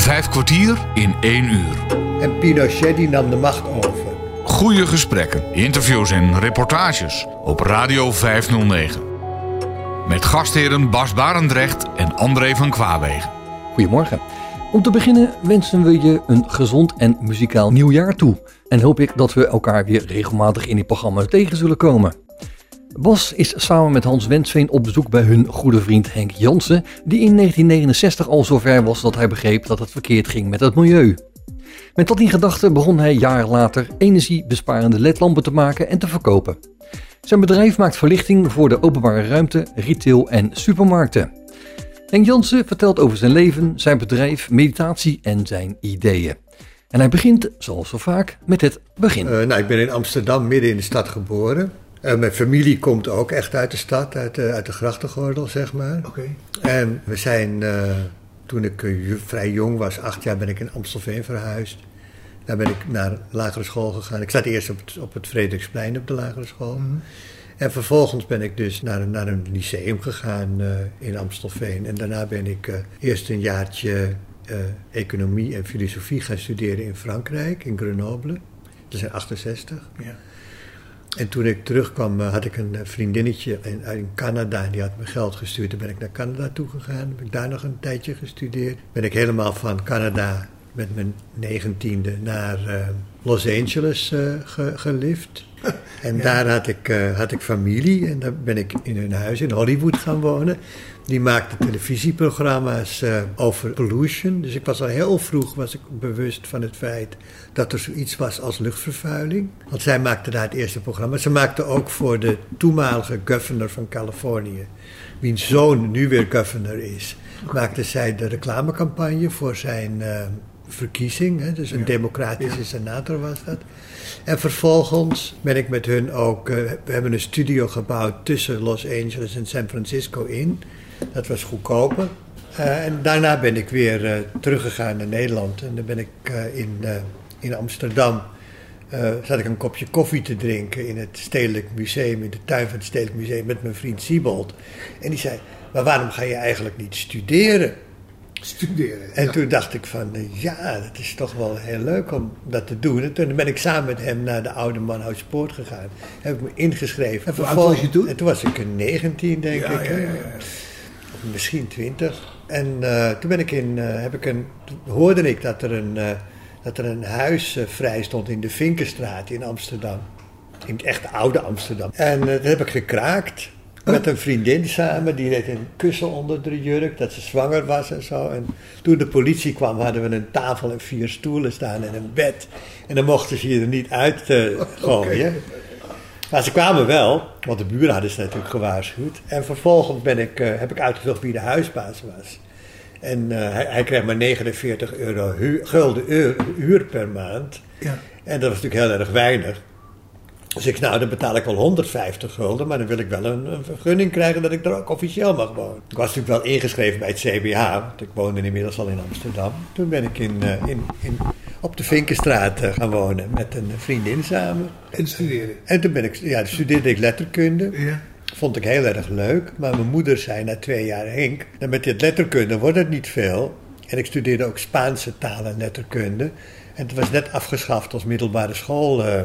Vijf kwartier in één uur. En Pinochet die nam de macht over. Goede gesprekken, interviews en reportages op Radio 509. Met gastheren Bas Barendrecht en André van Kwaabegen. Goedemorgen. Om te beginnen wensen we je een gezond en muzikaal nieuwjaar toe. En hoop ik dat we elkaar weer regelmatig in dit programma tegen zullen komen. Bas is samen met Hans Wensveen op bezoek bij hun goede vriend Henk Jansen, die in 1969 al zover was dat hij begreep dat het verkeerd ging met het milieu. Met dat in gedachten begon hij jaren later energiebesparende ledlampen te maken en te verkopen. Zijn bedrijf maakt verlichting voor de openbare ruimte, retail en supermarkten. Henk Jansen vertelt over zijn leven, zijn bedrijf, meditatie en zijn ideeën. En hij begint, zoals zo vaak, met het begin. Uh, nou, ik ben in Amsterdam, midden in de stad geboren. Uh, mijn familie komt ook echt uit de stad, uit de, uit de grachtengordel, zeg maar. Oké. En we zijn, uh, toen ik vrij jong was, acht jaar, ben ik in Amstelveen verhuisd. Daar ben ik naar lagere school gegaan. Ik zat eerst op het, op het Frederiksplein op de lagere school. Mhm. En vervolgens ben ik dus naar, naar een lyceum gegaan uh, in Amstelveen. En daarna ben ik eerst een jaartje economie en filosofie gaan studeren in Frankrijk, in Grenoble. Dat is in 68. Ja. En toen ik terugkwam had ik een vriendinnetje in, in Canada. En die had me geld gestuurd. Toen ben ik naar Canada toegegaan. Heb ik daar nog een tijdje gestudeerd. Ben ik helemaal van Canada met mijn negentiende naar uh, Los Angeles uh, ge, gelift. En ja. daar had ik, uh, had ik familie en daar ben ik in hun huis in Hollywood gaan wonen. Die maakte televisieprogramma's over pollution. Dus ik was al heel vroeg was ik bewust van het feit dat er zoiets was als luchtvervuiling. Want zij maakte daar het eerste programma. Ze maakte ook voor de toenmalige governor van Californië, wiens zoon nu weer governor is, maakte zij de reclamecampagne voor zijn verkiezing. Hè, dus een ja. democratische ja. senator was dat. En vervolgens ben ik met hun ook. Uh, we hebben een studio gebouwd tussen Los Angeles en San Francisco in. Dat was goedkoper. Uh, en daarna ben ik weer uh, teruggegaan naar Nederland. En dan ben ik in, in Amsterdam. zat ik een kopje koffie te drinken in het Stedelijk Museum, in de tuin van het Stedelijk Museum met mijn vriend Siebold. En die zei: Maar waarom ga je eigenlijk niet studeren? studeren. En ja. toen dacht ik van, ja, dat is toch wel heel leuk om dat te doen. En toen ben ik samen met hem naar de Oude Manhoutspoort gegaan. Heb ik me ingeschreven. En hoe was je toen? En toen was ik een 19, denk ja, ik. Ja, misschien 20. En uh, toen ben ik in, uh, heb ik een, hoorde ik dat er een, uh, dat er een huis vrij stond in de Vinkenstraat in Amsterdam. In het echte oude Amsterdam. En dat heb ik gekraakt. Met een vriendin samen, die deed een kussen onder de jurk, dat ze zwanger was en zo. En toen de politie kwam, hadden we een tafel en vier stoelen staan en een bed. En dan mochten ze je er niet uit gooien. Okay. Maar ze kwamen wel, want de buren hadden ze natuurlijk gewaarschuwd. En vervolgens ben ik, uh, heb ik uitgezocht wie de huisbaas was. En uh, hij, hij, kreeg maar 49 euro huur, gulden huur, huur per maand. Ja. En dat was natuurlijk heel erg weinig. Dus ik, nou, dan betaal ik wel 150 gulden, maar dan wil ik wel een, een, vergunning krijgen dat ik er ook officieel mag wonen. Ik was natuurlijk wel ingeschreven bij het CBH, want ik woonde inmiddels al in Amsterdam. Toen ben ik in, uh, in, in, op de Vinkenstraat uh, gaan wonen met een vriendin samen. En studeren? En toen ben ik, ja, studeerde ik letterkunde. Ja. Vond ik heel erg leuk, maar mijn moeder zei na twee jaar, Henk, dan met dit letterkunde wordt het niet veel. En ik studeerde ook Spaanse taal en letterkunde. En het was net afgeschaft als middelbare school. Uh,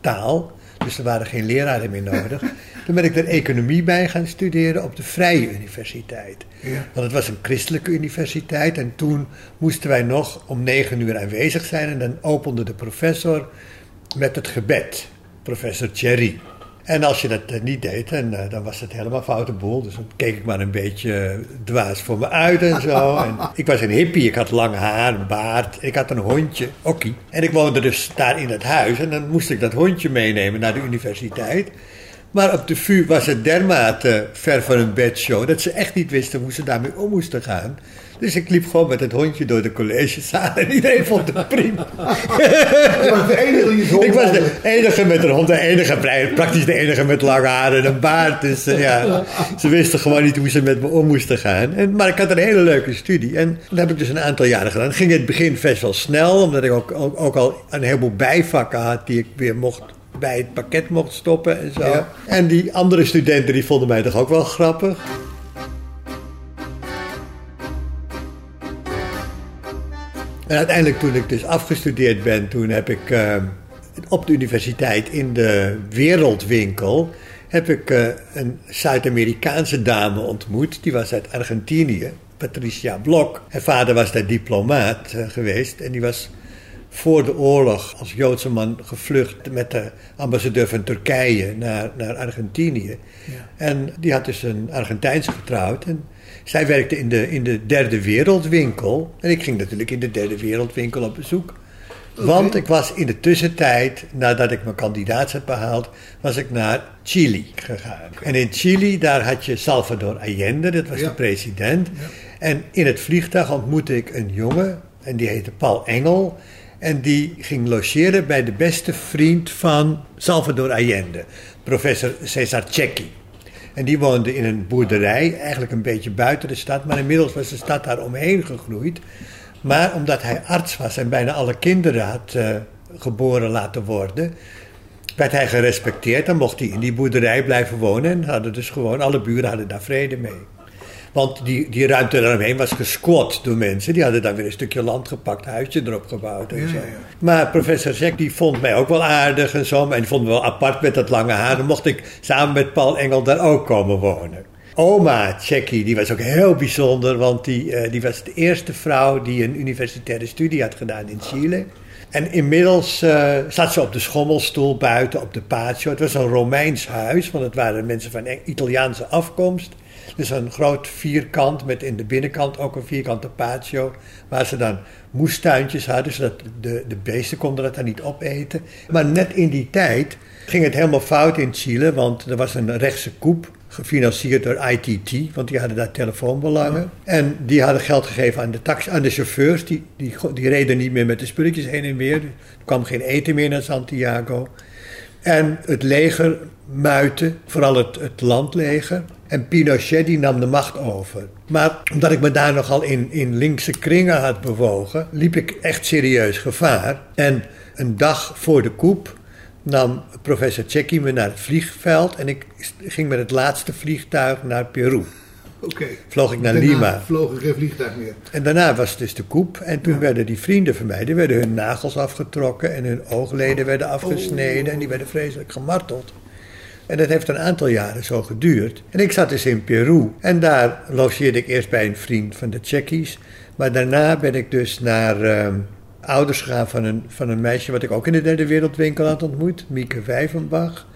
taal. Dus er waren geen leraren meer nodig. Toen ben ik er economie bij gaan studeren op de Vrije Universiteit. Ja. Want het was een christelijke universiteit. En toen moesten wij nog om negen uur aanwezig zijn. En dan opende de professor met het gebed. Professor Cherry. En als je dat uh, niet deed, en, uh, dan was het helemaal foute boel. Dus dan keek ik maar een beetje dwaas voor me uit en zo. en ik was een hippie, ik had lang haar, een baard. Ik had een hondje, Okkie. En ik woonde dus daar in het huis. En dan moest ik dat hondje meenemen naar de universiteit. Maar op de VU was het dermate ver van een bedshow... dat ze echt niet wisten hoe ze daarmee om moesten gaan. Dus ik liep gewoon met het hondje door de collegezaal en iedereen vond het prima. Je was de enige die Ik was de enige met een hond, de enige, praktisch de enige met lang haar en een baard. Dus uh, ja, ze wisten gewoon niet hoe ze met me om moesten gaan. En, maar ik had een hele leuke studie en dat heb ik dus een aantal jaren gedaan. Het ging in het begin best wel snel, omdat ik ook, ook, ook al een heleboel bijvakken had die ik weer mocht bij het pakket mocht stoppen en zo. Ja. En die andere studenten die vonden mij toch ook wel grappig. En uiteindelijk toen ik dus afgestudeerd ben, toen heb ik eh, op de universiteit in de wereldwinkel heb ik eh, een Zuid-Amerikaanse dame ontmoet. Die was uit Argentinië, Patricia Blok. Haar vader was daar diplomaat eh, geweest en die was voor de oorlog als Joodse man gevlucht met de ambassadeur van Turkije naar, naar Argentinië. En die had dus een Argentijnse getrouwd. En zij werkte in de, in de derde wereldwinkel. En ik ging natuurlijk in de derde wereldwinkel op bezoek. Want ik was in de tussentijd, nadat ik mijn kandidaat had behaald, was ik naar Chili gegaan. En in Chili, daar had je Salvador Allende, dat was Ja. de president. En in het vliegtuig ontmoette ik een jongen, en die heette Paul Engel. En die ging logeren bij de beste vriend van Salvador Allende, professor Cesar Cecchi. En die woonde in een boerderij, eigenlijk een beetje buiten de stad, maar inmiddels was de stad daar omheen gegroeid. Maar omdat hij arts was en bijna alle kinderen had eh, geboren laten worden, werd hij gerespecteerd. Dan mocht hij in die boerderij blijven wonen en hadden dus gewoon, alle buren hadden daar vrede mee. Want die, die ruimte daaromheen was gesquat door mensen. Die hadden dan weer een stukje land gepakt, huisje erop gebouwd en Ja, zo. ja. Maar professor Zek die vond mij ook wel aardig en zo. Maar die vond me wel apart met dat lange haar. Dan mocht ik samen met Paul Engel daar ook komen wonen. Oma Tjekki, die was ook heel bijzonder. Want die, eh, die was de eerste vrouw die een universitaire studie had gedaan in Chile. En inmiddels eh, zat ze op de schommelstoel buiten op de patio. Het was een Romeins huis, want het waren mensen van Italiaanse afkomst. Dus een groot vierkant met in de binnenkant ook een vierkante patio. Waar ze dan moestuintjes hadden, zodat de, de beesten konden dat dan niet opeten. Maar net in die tijd ging het helemaal fout in Chile, want er was een rechtse coup. Gefinancierd door ITT, want die hadden daar telefoonbelangen. En die hadden geld gegeven aan de, taxi, aan de chauffeurs. Die, die, die reden niet meer met de spulletjes heen en weer. Er kwam geen eten meer naar Santiago. En het leger muitte, vooral het, het landleger. En Pinochet die nam de macht over. Maar omdat ik me daar nogal in, in linkse kringen had bewogen, liep ik echt serieus gevaar. En een dag voor de coup nam professor Tjekki me naar het vliegveld. En ik ging met het laatste vliegtuig naar Peru. Oké. Vloog ik naar Daarna Lima. vloog ik geen vliegtuig meer. En daarna was dus de koep. En toen werden die vrienden van mij, die werden hun nagels afgetrokken en hun oogleden werden afgesneden en die werden vreselijk gemarteld. En dat heeft een aantal jaren zo geduurd. En ik zat dus in Peru en daar logeerde ik eerst bij een vriend van de Tjekkies. Maar daarna ben ik dus naar ehm, ouders gegaan van een, van een meisje wat ik ook in de derde wereldwinkel had ontmoet, Mieke Vijvenbach.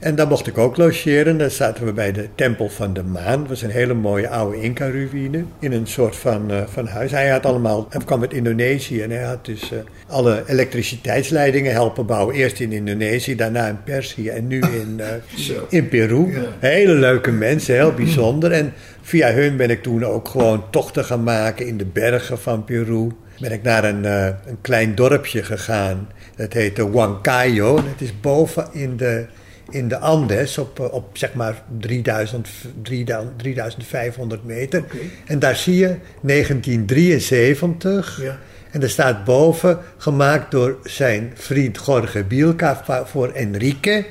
En daar mocht ik ook logeren. Daar zaten we bij de Tempel van de Maan. Dat was een hele mooie oude Inca-ruïne. In een soort van, eh, van huis. Hij had allemaal, hij kwam uit Indonesië en hij had dus eh, alle elektriciteitsleidingen helpen bouwen. Eerst in Indonesië, daarna in Perzië en nu in, eh, in Peru. Ja. Hele leuke mensen, heel bijzonder. En via hun ben ik toen ook gewoon tochten gaan maken in de bergen van Peru. Ben ik naar een, een klein dorpje gegaan. Dat heette Huancayo. Dat is boven in de, in de Andes op, eh, op zeg maar 3000, 3000, 3500 meter. En daar zie je 1973. Ja. En er staat boven, gemaakt door zijn vriend Jorge Bielka voor Enrique.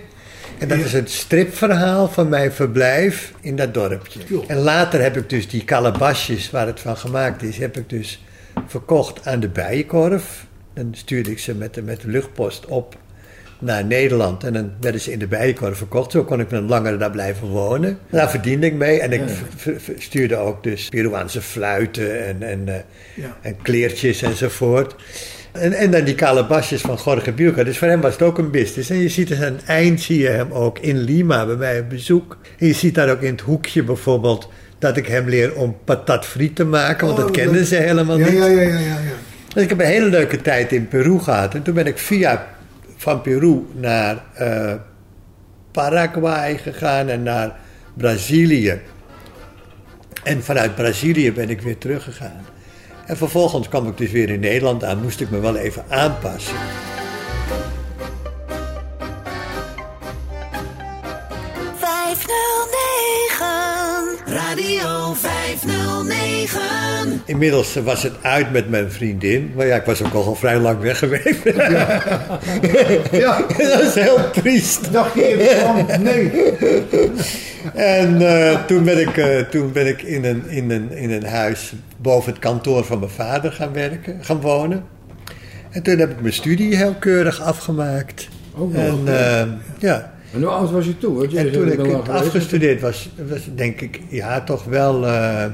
En dat is het stripverhaal van mijn verblijf in dat dorpje. En later heb ik dus die calabasjes waar het van gemaakt is, heb ik dus verkocht aan de Bijenkorf. Dan stuurde ik ze met de, met de luchtpost op naar Nederland. En dan werden ze in de Bijenkorf verkocht. Zo kon ik dan langer daar blijven wonen. Daar verdiende ik mee. En ik stuurde ook dus Peruaanse fluiten en, en, Ja. en kleertjes enzovoort. En, en dan die calabasjes van Jorge Bielka. Dus voor hem was het ook een business. En je ziet dus aan het eind zie je hem ook in Lima bij mij op bezoek. En je ziet daar ook in het hoekje bijvoorbeeld dat ik hem leer om patat friet te maken. Want Oh, dat kenden dat- ze helemaal Ja, niet. ja, ja, ja, ja. ja. Dus ik heb een hele leuke tijd in Peru gehad. En toen ben ik via van Peru naar eh, Paraguay gegaan en naar Brazilië. En vanuit Brazilië ben ik weer teruggegaan. En vervolgens kwam ik dus weer in Nederland aan, moest ik me wel even aanpassen. Radio 509. inmiddels was het uit met mijn vriendin. Maar ja, ik was ook al vrij lang weg geweest. Ja, dat is heel triest. dacht je van, nee. En eh, toen ben ik, eh, toen ben ik in, een, in, een, in een huis boven het kantoor van mijn vader gaan werken, gaan wonen. En toen heb ik mijn studie heel keurig afgemaakt. Ook nog. En eh, ja, En hoe oud was je toen? Want je en zegt, toen ik afgestudeerd was, was denk ik, ja, toch wel, eh,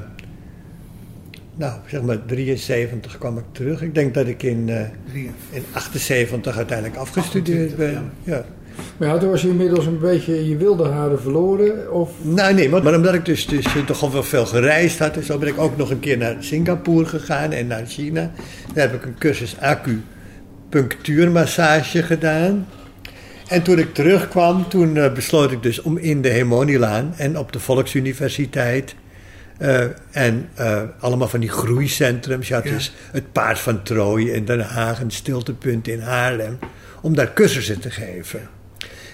nou, zeg maar 73 kwam ik terug. Ik denk dat ik in, eh, in 78 uiteindelijk afgestudeerd ben. Ja. Maar ja, toen was je inmiddels een beetje je wilde haren verloren. Of Nou nee, maar, maar omdat ik dus, dus toch al wel veel gereisd had en zo, ben ik ook nog een keer naar Singapore gegaan en naar China. Daar heb ik een cursus acupunctuurmassage gedaan. En toen ik terugkwam, toen eh, besloot ik dus om in de Hemonilaan en op de Volksuniversiteit eh, en eh, allemaal van die groeicentrums. Je had dus het Paard van Troje in Den Haag, een stiltepunt in Haarlem, om daar cursussen te geven.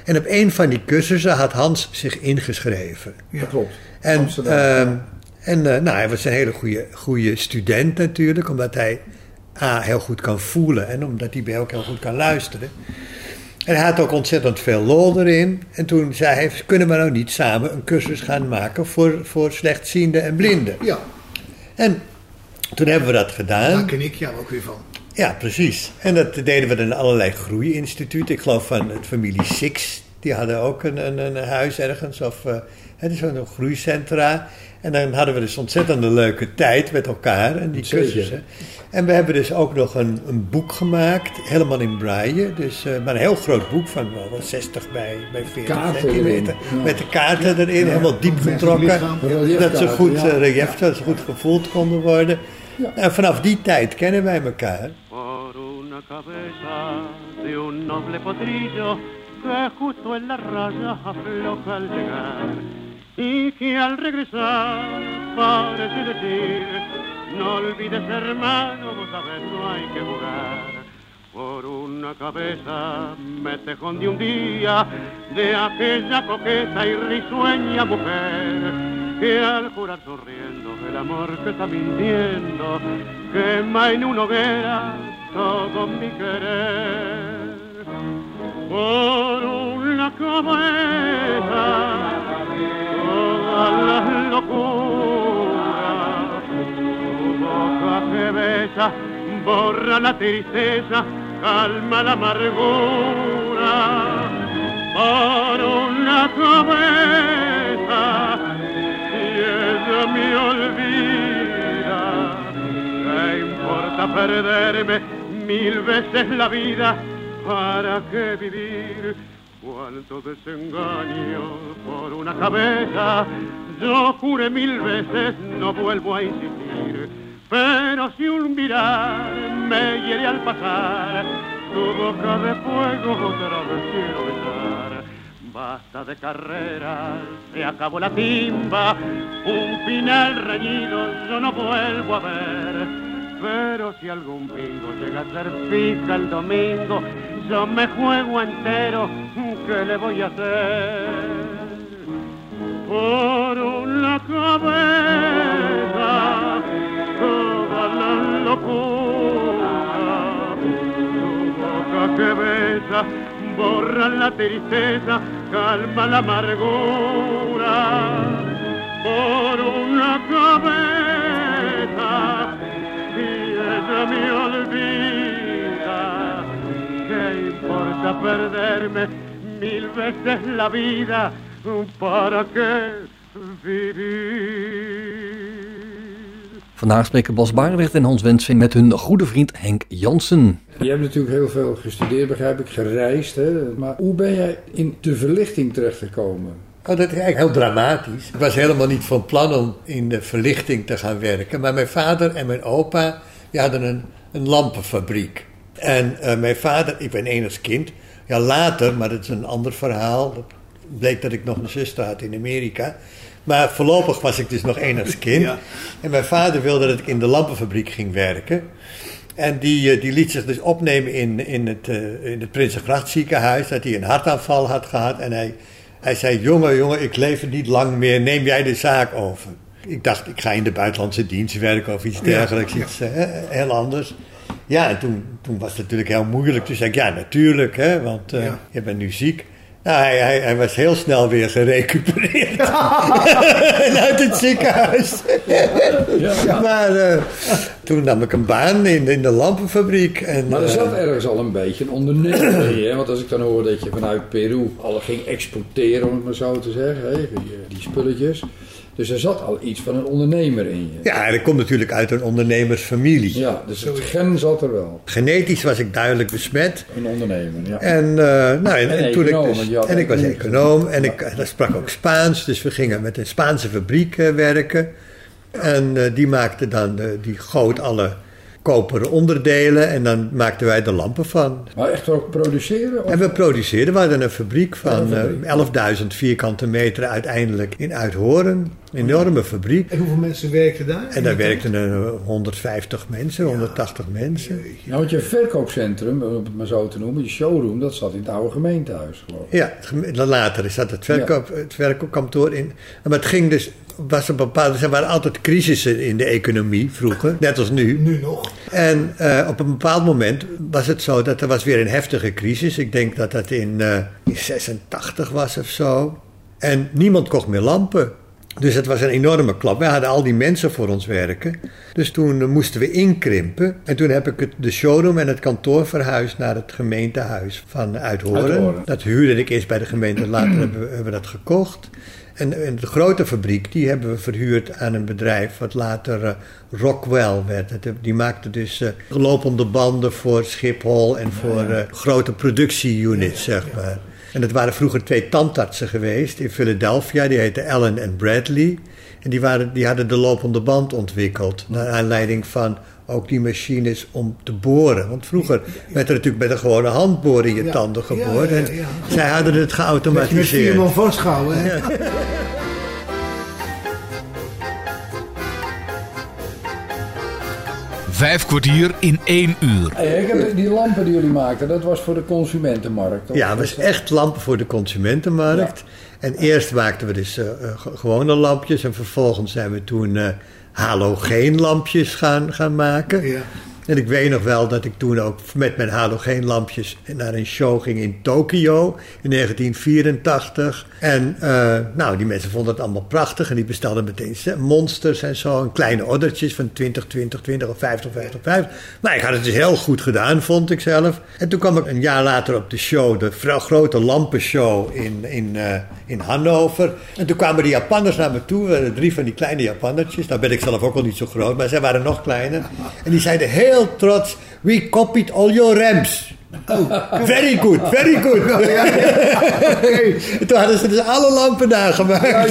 En op een van die cursussen had Hans zich ingeschreven. dat klopt. En, Amsterdam, ehm, ja. en nou, hij was een hele goede, goede student natuurlijk, omdat hij A, heel goed kan voelen en omdat hij ook heel goed kan luisteren. En hij had ook ontzettend veel lol erin. En toen zei hij, kunnen we nou niet samen een cursus gaan maken voor, voor slechtzienden en blinden? Ja, En toen hebben we dat gedaan. daar ken ik jou ook weer van. Ja, precies. En dat deden we in allerlei groeiinstituten. Ik geloof van het familie Six. Die hadden ook een, een, een huis ergens. Of eh, het is zo'n groeicentra. En dan hadden we dus ontzettend een leuke tijd met elkaar. En die cursussen. En we hebben dus ook nog een, een boek gemaakt. Helemaal in braille. Dus, eh, maar een heel groot boek van wel, wel 60 bij, bij 40 Kaarten centimeter. ja. Met de kaarten erin. Helemaal diep getrokken. Dat ze goed Ja. eh, relief, dat ze goed gevoeld konden worden. Ja. En vanaf die tijd kennen wij elkaar. Y que al regresar parece decir no olvides hermano, vos sabes no hay que jugar. Por una cabeza me tejón de un día de aquella coqueta y risueña mujer que al jurar sonriendo el amor que está mintiendo quema en una hoguera todo mi querer por una cabeza todas las locuras tu boca que besa borra la tristeza calma la amargura por una cabeza y ella me olvida. ¿Qué importa perderme mil veces la vida? ¿Para qué vivir? Cuánto desengaño por una cabeza. Yo juré mil veces, no vuelvo a insistir. Pero si un mirar me hiere al pasar, tu boca de fuego otra vez quiero besar. Basta de carreras, se acabó la timba, un final reñido yo no vuelvo a ver. Pero si algún bingo llega a ser fija el domingo, yo me juego entero, ¿qué le voy a hacer? Por una cabeza, toda la locura, tu boca que besa, borra la tristeza, calma la amargura. Por una cabeza, y ella me olvida. ¿Qué importa perderme mil veces la vida? ¿Para qué vivir? Vandaag spreken Bas Barendrecht en Hans Wensveen met hun goede vriend Henk Jansen. Je hebt natuurlijk heel veel gestudeerd, begrijp ik, gereisd. Hè? Maar hoe ben jij in de verlichting terechtgekomen? Oh, dat is eigenlijk heel dramatisch. Ik was helemaal niet van plan om in de verlichting te gaan werken. Maar mijn vader en mijn opa die hadden een, een lampenfabriek. En eh, mijn vader, ik ben enigst kind. Ja, later, maar dat is een ander verhaal. Dat bleek dat ik nog een zuster had in Amerika. Maar voorlopig was ik dus nog enigst kind. Ja. En mijn vader wilde dat ik in de lampenfabriek ging werken. En die, eh, die liet zich dus opnemen in, in het, eh, in het Prinsengracht ziekenhuis. Dat hij een hartaanval had gehad. En hij, hij zei, jongen, jongen, ik leef niet lang meer. Neem jij de zaak over. Ik dacht, ik ga in de buitenlandse dienst werken of iets dergelijks. Iets heel anders. Ja, en toen, toen was het natuurlijk heel moeilijk. Toen zei ik, ja, natuurlijk, hè, want eh, Ja. je bent nu ziek. Nou, hij, hij, hij was heel snel weer gerecupereerd. en uit het ziekenhuis. Maar eh, toen nam ik een baan in, in de lampenfabriek. En, Maar er eh, zat ergens al een beetje een ondernemer in? Want als ik dan hoor dat je vanuit Peru al ging exporteren, om het maar zo te zeggen, hè? Die, die spulletjes. Dus er zat al iets van een ondernemer in je. ja, en ik kom natuurlijk uit een ondernemersfamilie. Ja, dus het gen zat er wel. Genetisch was ik duidelijk besmet. Een ondernemer, ja. En, eh, nou, en, En en toen ik dus, en ik was econoom en ik eh, sprak ook Spaans. Dus we gingen met een Spaanse fabriek eh, werken. En eh, die maakte dan, die goot alle koperen onderdelen en dan maakten wij de lampen van. Maar echt ook produceren? Of? En we produceerden, we hadden een fabriek van eh 11.000 vierkante meter uiteindelijk in Uithoren. Een enorme fabriek. En hoeveel mensen werkten daar? En daar werkten er eh, 150 mensen, 180 mensen. Nou, want je verkoopcentrum, om het maar zo te noemen, je showroom, dat zat in het oude gemeentehuis, geloof ik. Ja, later is dat het, verkoop, het verkoopkantoor in. Maar het ging dus, was een bepaalde, er waren altijd crisissen in de economie vroeger, net als nu. Nu nog. En eh, op een bepaald moment was het zo dat er was weer een heftige crisis. Ik denk dat dat in, eh, in 86 was of zo. En niemand kocht meer lampen. Dus het was een enorme klap. Wij hadden al die mensen voor ons werken. Dus toen moesten we inkrimpen. En toen heb ik het, de showroom en het kantoor verhuisd naar het gemeentehuis van Uithoren. Dat huurde ik eerst bij de gemeente, later hebben we, hebben we dat gekocht. En, en de grote fabriek, die hebben we verhuurd aan een bedrijf wat later eh, Rockwell werd. Het- Die maakte dus eh, lopende banden voor Schiphol en voor eh, grote productieunits, zeg maar. En dat waren vroeger twee tandartsen geweest in Philadelphia, die heten Allen en Bradley. En die, waren, die hadden de lopende band ontwikkeld, naar aanleiding van ook die machines om te boren. Want vroeger werd er natuurlijk met een gewone hand boren in je Ja. tanden geboord. ja, ja, En zij hadden het Werd je met geautomatiseerd. vastgehouden, hè? Vijf kwartier in één uur. Hey, ik heb die lampen die jullie maakten, dat was voor de consumentenmarkt. toch? Ja, het was echt lampen voor de consumentenmarkt. En eerst maakten we dus eh, eh, ge- gewone lampjes. En vervolgens zijn we toen eh halogeenlampjes gaan, gaan maken. Ja. En ik weet nog wel dat ik toen ook met mijn halogeenlampjes naar een show ging in Tokio in 1984. En eh, nou, die mensen vonden het allemaal prachtig en die bestelden meteen monsters en zo. En kleine ordertjes van 20, 20, 20 of 50, 50, 50. Maar ik had het dus heel goed gedaan, vond ik zelf. En toen kwam ik een jaar later op de show, de grote lampenshow in, in, eh, in Hannover. En toen kwamen die Japanners naar me toe, drie van die kleine Japannertjes. Nou ben ik zelf ook al niet zo groot, maar zij waren nog kleiner. En die zeiden heel trots, we copied all your ramps. Very good, very good. En toen hadden ze dus alle lampen nagemaakt.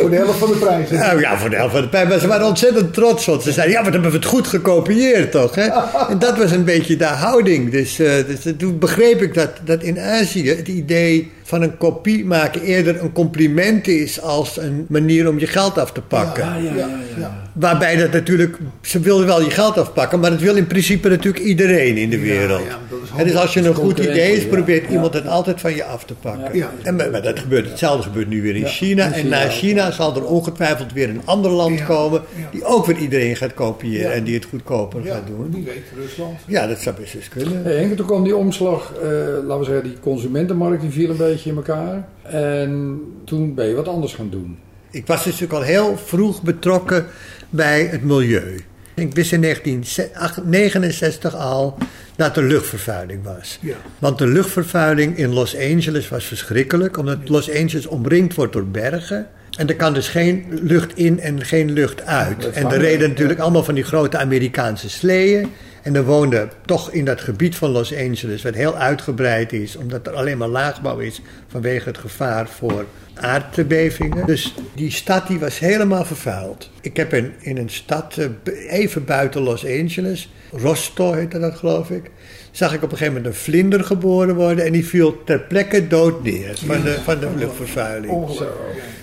Voor de helft van de prijs. Nou ja, voor de helft van de pijn. Maar ze waren ontzettend trots. Want ze zeiden, ja, wat hebben we het goed gekopieerd, toch? Hè? En dat was een beetje de houding. Dus, eh, dus toen begreep ik dat, dat in Azië het idee van een kopie maken eerder een compliment is als een manier om je geld af te pakken. Ja, ja, ja. ja, Ja. Waarbij dat natuurlijk, ze wilden wel je geld afpakken, maar dat wil in principe natuurlijk iedereen in de wereld. ja, dat is en dus als je een goed idee is, probeert Ja. iemand het altijd van je af te pakken. Ja. En maar, dat gebeurt, hetzelfde gebeurt nu weer in China. in En na. China zal er ongetwijfeld weer een ander land Ja. komen Ja. die ook weer iedereen gaat kopiëren Ja. en die het goedkoper Ja, gaat doen. wie weet, Rusland. Ja, dat zou best eens kunnen. Hey, Henk, toen kwam die omslag, eh, laten we zeggen, die consumentenmarkt, die viel een beetje in elkaar. En toen ben je wat anders gaan doen. Ik was dus natuurlijk al heel vroeg betrokken bij het milieu. Ik wist in 1969 al dat er luchtvervuiling was. Ja. Want de luchtvervuiling in Los Angeles was verschrikkelijk, omdat Los Angeles omringd wordt door bergen. En er kan dus geen lucht in en geen lucht uit. En er kan, reden natuurlijk allemaal van die grote Amerikaanse sleeën. En er woonden toch in dat gebied van Los Angeles, wat heel uitgebreid is, omdat er alleen maar laagbouw is vanwege het gevaar voor aardbevingen. Dus die stad die was helemaal vervuild. Ik heb in, in een stad eh, even buiten Los Angeles, Rosto heette dat geloof ik, zag ik op een gegeven moment een vlinder geboren worden en die viel ter plekke dood neer van de, van de luchtvervuiling.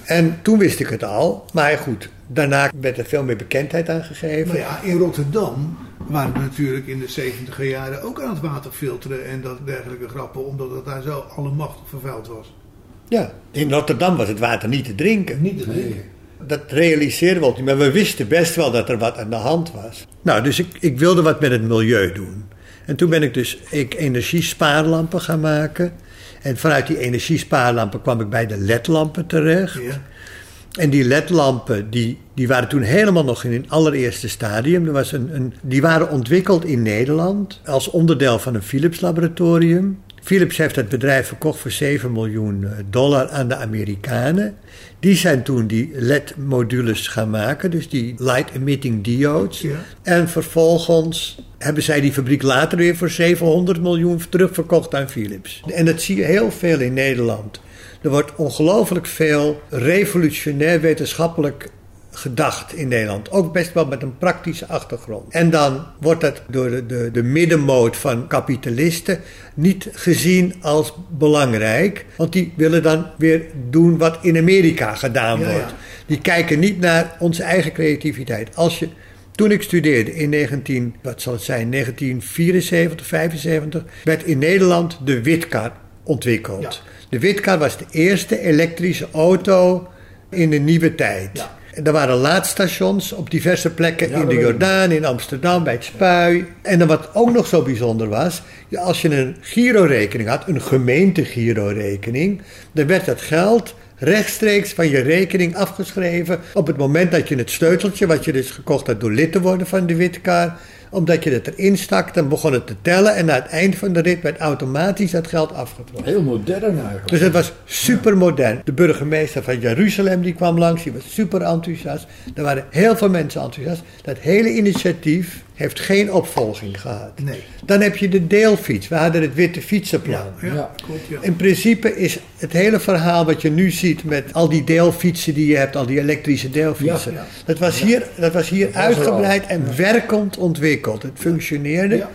En toen wist ik het al, maar goed, daarna werd er veel meer bekendheid aan gegeven. Maar ja, in Rotterdam waren we natuurlijk in de 70 jaren ook aan het water filteren en dat dergelijke grappen, omdat het daar zo allemachtig vervuild was. Ja, in Rotterdam was het water niet te drinken. Niet te drinken. Dat realiseerden we ook niet, maar we wisten best wel dat er wat aan de hand was. Nou, dus ik, ik wilde wat met het milieu doen. En toen ben ik dus ik energiespaarlampen gaan maken. En vanuit die energiespaarlampen kwam ik bij de ledlampen terecht. Ja. En die ledlampen, die, die waren toen helemaal nog in het allereerste stadium. Er was een, een, die waren ontwikkeld in Nederland als onderdeel van een Philips laboratorium. Philips heeft het bedrijf verkocht voor 7 miljoen eh, dollar aan de Amerikanen. Die zijn toen die LED-modules gaan maken, dus die light-emitting diodes. Ja. En vervolgens hebben zij die fabriek later weer voor 700 miljoen terugverkocht aan Philips. En dat zie je heel veel in Nederland. Er wordt ongelooflijk veel revolutionair wetenschappelijk gedacht in Nederland. Ook best wel met een praktische achtergrond. En dan wordt dat door de, de, de middenmoot van kapitalisten niet gezien als belangrijk. Want die willen dan weer doen wat in Amerika gedaan Ja, ja. wordt. Die kijken niet naar onze eigen creativiteit. Als je, toen ik studeerde in 19, wat zal het zijn, 1974, 75, werd in Nederland de Witkar ontwikkeld. Ja. De Witkar was de eerste elektrische auto in de nieuwe tijd. Ja. Er waren laadstations op diverse plekken Ja, in de. Jordaan, in Amsterdam, bij het Spui. En dan wat ook nog zo bijzonder was, als je een girorekening had, een gemeente-girorekening, dan werd dat geld rechtstreeks van je rekening afgeschreven op het moment dat je het sleuteltje, wat je dus gekocht had door lid te worden van de Witkar, omdat je het erin stak, dan begon het te tellen en na het eind van de rit werd automatisch dat geld afgetrokken. Heel modern eigenlijk. Dus het was super modern. De burgemeester van Jeruzalem die kwam langs, die was super enthousiast. Er waren heel veel mensen enthousiast. Dat hele initiatief heeft geen opvolging gehad. Nee. Dan heb je de deelfiets. We hadden het witte fietsenplan. Ja, Ja. klopt, ja. In principe is het hele verhaal wat je nu ziet met al die deelfietsen die je hebt, al die elektrische deelfietsen. Ja, ja. Dat was hier, dat was hier was er uitgebreid en werkend ontwikkeld. Het functioneerde, Ja.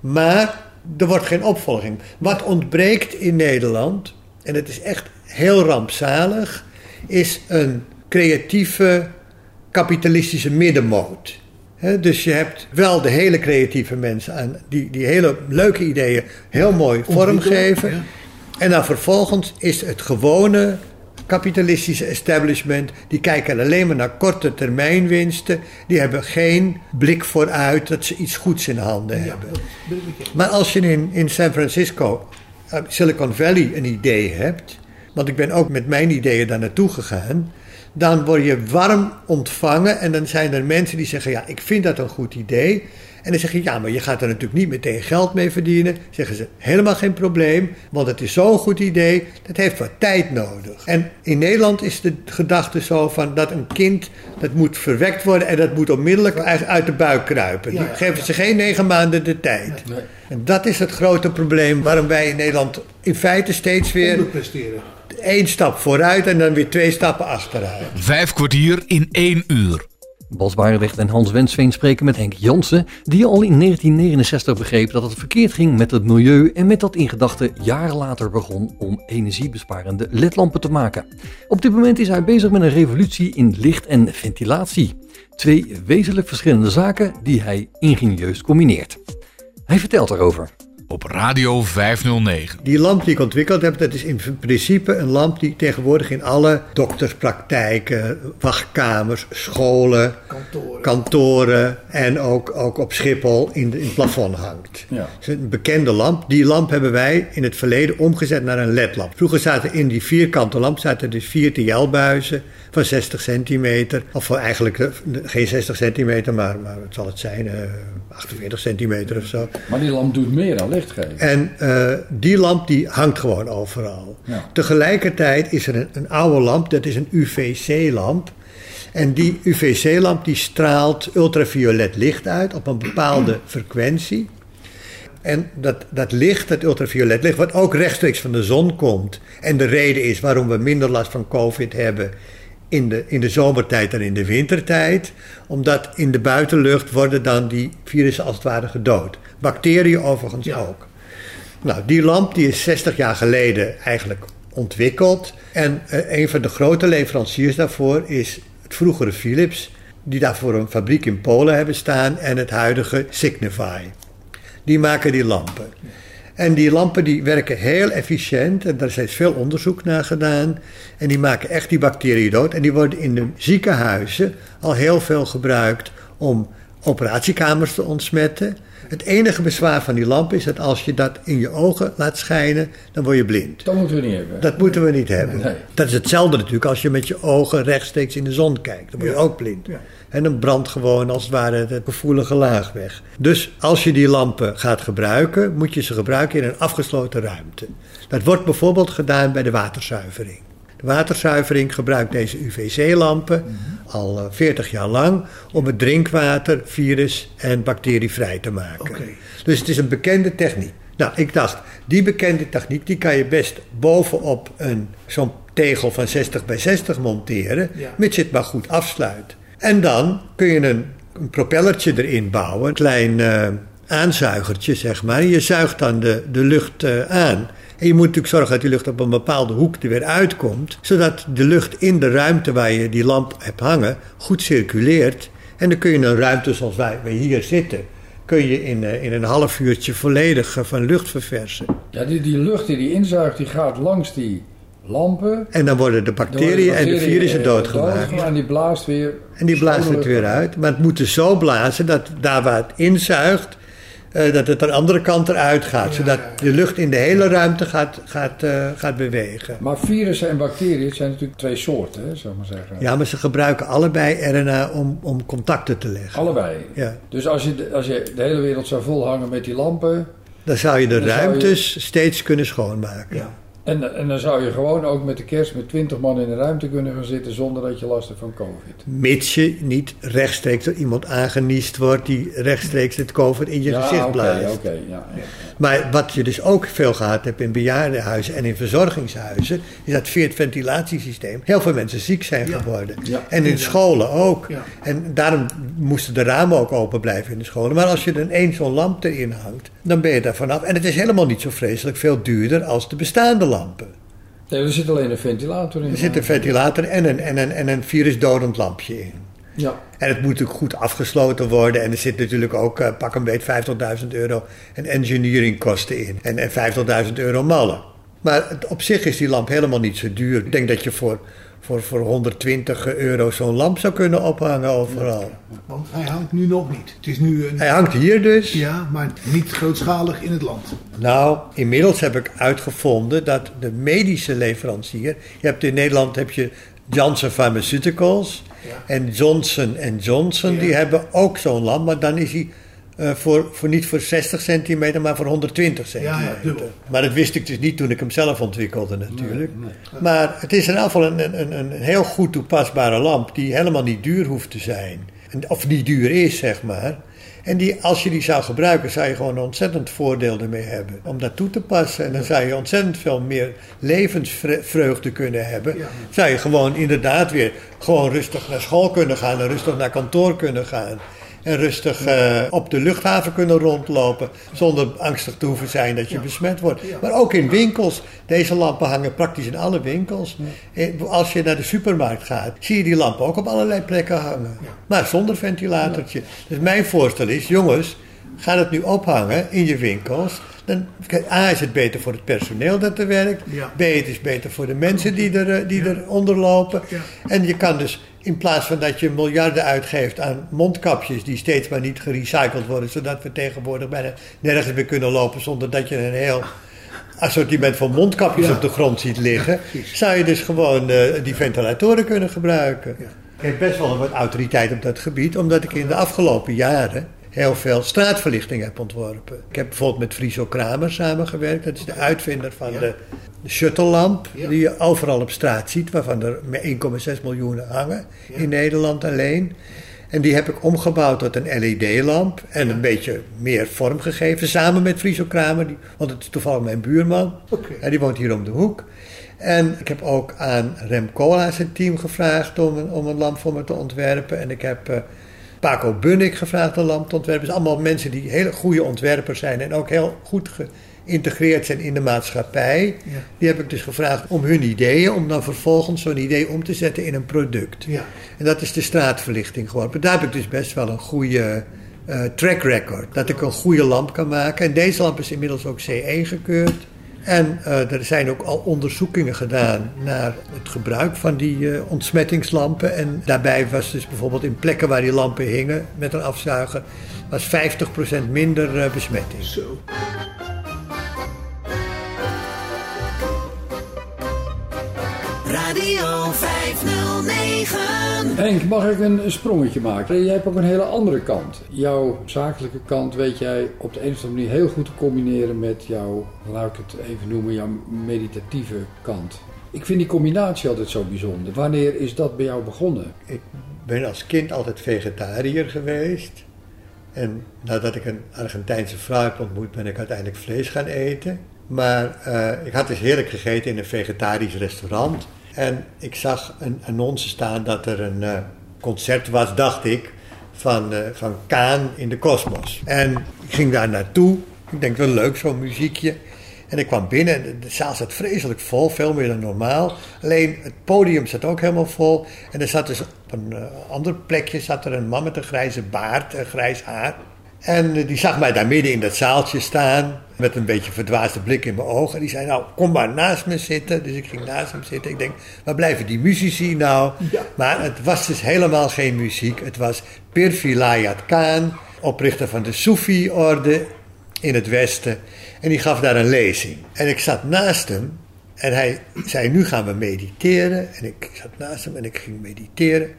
maar er wordt geen opvolging. Wat ontbreekt in Nederland, en het is echt heel rampzalig, is een creatieve kapitalistische middenmoot. Dus je hebt wel de hele creatieve mensen aan die, die hele leuke ideeën heel mooi vormgeven. ja. En dan vervolgens is het gewone kapitalistische establishment, die kijken alleen maar naar korte termijn winsten. Die hebben geen blik vooruit dat ze iets goeds in handen Ja, hebben. Maar als je in, in San Francisco, eh, Silicon Valley, een idee hebt, want ik ben ook met mijn ideeën daar naartoe gegaan, dan word je warm ontvangen en dan zijn er mensen die zeggen, ja, ik vind dat een goed idee. En dan zeg je, ja, maar je gaat er natuurlijk niet meteen geld mee verdienen. Zeggen ze, helemaal geen probleem, want het is zo'n goed idee, dat heeft wat tijd nodig. En in Nederland is de gedachte zo van dat een kind, dat moet verwekt worden en dat moet onmiddellijk uit de buik kruipen. Die geven ze geen negen maanden de tijd. En dat is het grote probleem waarom wij in Nederland in feite steeds weer Onderpresteren. Één stap vooruit en dan weer twee stappen achteruit. Vijf kwartier in één uur. Bas en Hans Wensveen spreken met Henk Jansen, die al in 1969 begreep dat het verkeerd ging met het milieu en met dat in gedachten jaren later begon om energiebesparende ledlampen te maken. Op dit moment is hij bezig met een revolutie in licht en ventilatie. Twee wezenlijk verschillende zaken die hij ingenieus combineert. Hij vertelt erover. Op Radio 509. Die lamp die ik ontwikkeld heb, dat is in principe een lamp die tegenwoordig in alle dokterspraktijken, wachtkamers, scholen, Kantoren. kantoren en ook, ook op Schiphol in, de- in het plafond hangt. Ja. Het is een bekende lamp. Die lamp hebben wij in het verleden omgezet naar een ledlamp. Vroeger zaten in die vierkante lamp zaten dus vier TL-buizen van 60 centimeter. Of voor eigenlijk eh, geen 60 centimeter, maar, maar wat zal het zijn? eh 48 centimeter of zo. Maar die lamp doet meer dan licht geven. En eh, die lamp die hangt gewoon overal. Ja. Tegelijkertijd is er een, een oude lamp, dat is een UVC-lamp. En die UVC-lamp die straalt ultraviolet licht uit op een bepaalde frequentie. En dat, dat licht, dat ultraviolet licht, wat ook rechtstreeks van de zon komt. En de reden is waarom we minder last van COVID hebben in de, in de zomertijd dan in de wintertijd. Omdat in de buitenlucht worden dan die virussen als het ware gedood. Bacteriën overigens Ja. ook. Nou, die lamp die is 60 jaar geleden eigenlijk ontwikkeld. En eh, een van de grote leveranciers daarvoor is het vroegere Philips. Die daarvoor een fabriek in Polen hebben staan en het huidige Signify. Die maken die lampen. En die lampen die werken heel efficiënt en daar is veel onderzoek naar gedaan. En die maken echt die bacteriën dood. En die worden in de ziekenhuizen al heel veel gebruikt om operatiekamers te ontsmetten. Het enige bezwaar van die lamp is dat als je dat in je ogen laat schijnen, dan word je blind. Dat moeten we niet hebben. Dat moeten we niet hebben. Nee. Dat is hetzelfde natuurlijk als je met je ogen rechtstreeks in de zon kijkt. Dan word je Ja. ook blind. Ja. En dan brandt gewoon als het ware het gevoelige laag weg. Dus als je die lampen gaat gebruiken, moet je ze gebruiken in een afgesloten ruimte. Dat wordt bijvoorbeeld gedaan bij de waterzuivering. De waterzuivering gebruikt deze UVC-lampen al eh, 40 jaar lang om het drinkwater virus- en bacterievrij te maken. Dus het is een bekende techniek. Nou, ik dacht, die bekende techniek die kan je best bovenop een, zo'n tegel van 60 bij 60 monteren, Ja. mits je het maar goed afsluit. En dan kun je een, een propellertje erin bouwen, een klein eh, aanzuigertje zeg maar. Je zuigt dan de, de lucht eh, aan. En je moet natuurlijk zorgen dat die lucht op een bepaalde hoek er weer uitkomt, zodat de lucht in de ruimte waar je die lamp hebt hangen goed circuleert. En dan kun je een ruimte zoals wij, wij hier zitten, kun je in, eh, in een half uurtje volledig eh, van lucht verversen. Ja, die, die lucht die die inzuigt, die gaat langs die lampen. En dan worden de bacteriën en de virussen doodgemaakt. En die blaast weer. En die blaast het weer uit. Maar het moet dus zo blazen dat daar waar het inzuigt, eh, dat het aan de andere kant eruit gaat. zodat de lucht in de hele ruimte gaat, gaat, eh, gaat bewegen. Maar virussen en bacteriën zijn natuurlijk twee soorten, hè, zou maar zeggen. Ja, maar ze gebruiken allebei RNA om, om contacten te leggen. Allebei. Ja. Dus als je, de- als je de hele wereld zou volhangen met die lampen. Dan zou je de je- ruimtes steeds kunnen schoonmaken. Ja. En, en dan zou je gewoon ook met de kerst met 20 man in de ruimte kunnen gaan zitten zonder dat je last hebt van COVID. Mits je niet rechtstreeks door iemand aangeniest wordt die rechtstreeks het COVID in je ja, gezicht oké, blaast. oké, ja, ja. Maar wat je dus ook veel gehad hebt in bejaardenhuizen en in verzorgingshuizen, is dat via het ventilatiesysteem heel veel mensen ziek zijn geworden. Ja. En in scholen ook. Ja. En daarom moesten de ramen ook open blijven in de scholen. Maar als je er één zo'n lamp erin hangt, dan ben je daar vanaf. En het is helemaal niet zo vreselijk veel duurder als de bestaande lampen. Nee, er zit alleen een ventilator in. Er zit een ventilator en een, en een, en een virusdodend lampje in. Ja. En het moet natuurlijk goed afgesloten worden. En er zit natuurlijk ook, eh, pak een beet, 50.000 euro en engineeringkosten in. En, en 50.000 euro mallen. Maar het- op zich is die lamp helemaal niet zo duur. Ik denk dat je voor, voor, voor 120 euro zo'n lamp zou kunnen ophangen overal. Want hij hangt nu nog niet. Het is nu een... Hij hangt hier dus. Ja, maar niet grootschalig in het land. Nou, inmiddels heb ik uitgevonden dat de medische leverancier... Je hebt in Nederland heb je Janssen Pharmaceuticals Ja. en Johnson Johnson. Ja. Die hebben ook zo'n lamp, maar dan is hij eh, voor, voor niet voor 60 centimeter, maar voor 120 centimeter. ja, dubbel. Maar dat wist ik dus niet toen ik hem zelf ontwikkelde natuurlijk. Maar het is in ieder geval een, een, een, heel goed toepasbare lamp... die helemaal niet duur hoeft te zijn. En- Of niet duur is, zeg maar. En die, als je die zou gebruiken, zou je gewoon een ontzettend voordeel ermee hebben. Om dat toe te passen. En dan zou je ontzettend veel meer levensvreugde kunnen hebben. Ja. Zou je gewoon inderdaad weer gewoon rustig naar school kunnen gaan. En rustig naar kantoor kunnen gaan. En rustig eh, op de luchthaven kunnen rondlopen. Zonder angstig te hoeven zijn dat je besmet wordt. Ja. Maar ook in winkels. Deze lampen hangen praktisch in alle winkels. Eh, Als je naar de supermarkt gaat, zie je die lampen ook op allerlei plekken hangen. Maar zonder ventilatortje. Dus mijn voorstel is, jongens, ga het nu ophangen in je winkels. Dan, A is het beter voor het personeel dat er werkt. Ja. B het is beter voor de mensen die, er, eh, die eronder lopen. Ja. En je kan dus in plaats van dat je miljarden uitgeeft aan mondkapjes die steeds maar niet gerecycled worden, zodat we tegenwoordig bijna nergens meer kunnen lopen zonder dat je een heel assortiment van mondkapjes Ja. op de grond ziet liggen, zou je dus gewoon eh, die ventilatoren kunnen gebruiken. Ja. Ik heb best wel wat autoriteit op dat gebied, omdat ik in de afgelopen jaren heel veel straatverlichting heb ontworpen. Ik heb bijvoorbeeld met Friso Kramer samengewerkt. Dat is de uitvinder van Ja. de, de shuttle-lamp, Ja. die je overal op straat ziet, waarvan er met 1,6 miljoen hangen Ja. in Nederland alleen. En die heb ik omgebouwd tot een LED-lamp en een beetje meer vorm gegeven, samen met Friso Kramer, die, want het is toevallig mijn buurman. Oké. En die woont hier om de hoek. En ik heb ook aan Rem Cola zijn team gevraagd om een, om een lamp voor me te ontwerpen. En ik heb eh, Paco Bunnik gevraagd een lamp te ontwerpen. Dus allemaal mensen die hele goede ontwerpers zijn en ook heel goed geïntegreerd zijn in de maatschappij. Ja. Die heb ik dus gevraagd om hun ideeën, om dan vervolgens zo'n idee om te zetten in een product. Ja. En dat is de straatverlichting geworden. Daar heb ik dus best wel een goede eh, track record. Dat ik een goede lamp kan maken. En deze lamp is inmiddels ook CE gekeurd. En eh, er zijn ook al onderzoekingen gedaan naar het gebruik van die eh, ontsmettingslampen. En daarbij was dus bijvoorbeeld in plekken waar die lampen hingen met een afzuiger, was 50% minder eh, besmetting. Radio 509. Henk, mag ik een sprongetje maken? Jij hebt ook een hele andere kant. Jouw zakelijke kant weet jij op de een of andere manier heel goed te combineren met jouw, laat ik het even noemen, jouw meditatieve kant. Ik vind die combinatie altijd zo bijzonder. Wanneer is dat bij jou begonnen? Ik ben als kind altijd vegetariër geweest. En nadat ik een Argentijnse vrouw heb ontmoet, ben ik uiteindelijk vlees gaan eten. Maar eh, ik had dus heerlijk gegeten in een vegetarisch restaurant. En ik zag een annonce staan dat er een eh, concert was, dacht ik, van, eh, van Kaan in de Kosmos. En ik ging daar naartoe. Ik denk wel leuk, zo'n muziekje. En ik kwam binnen en de zaal zat vreselijk vol, veel meer dan normaal. Alleen het podium zat ook helemaal vol. En er zat dus op een eh, ander plekje zat er een man met een grijze baard, een grijs haar. En eh, die zag mij daar midden in dat zaaltje staan, met een beetje verdwaasde blik in mijn ogen. En die zei, nou, kom maar naast me zitten. Dus ik ging naast hem zitten. Ik denk, waar blijven die muzici nou? Maar het was dus helemaal geen muziek. Het was Pir Vilayat Khan, oprichter van de Soefi-orde in het Westen. En die gaf daar een lezing. En ik zat naast hem en hij zei, nu gaan we mediteren. En ik zat naast hem en ik ging mediteren.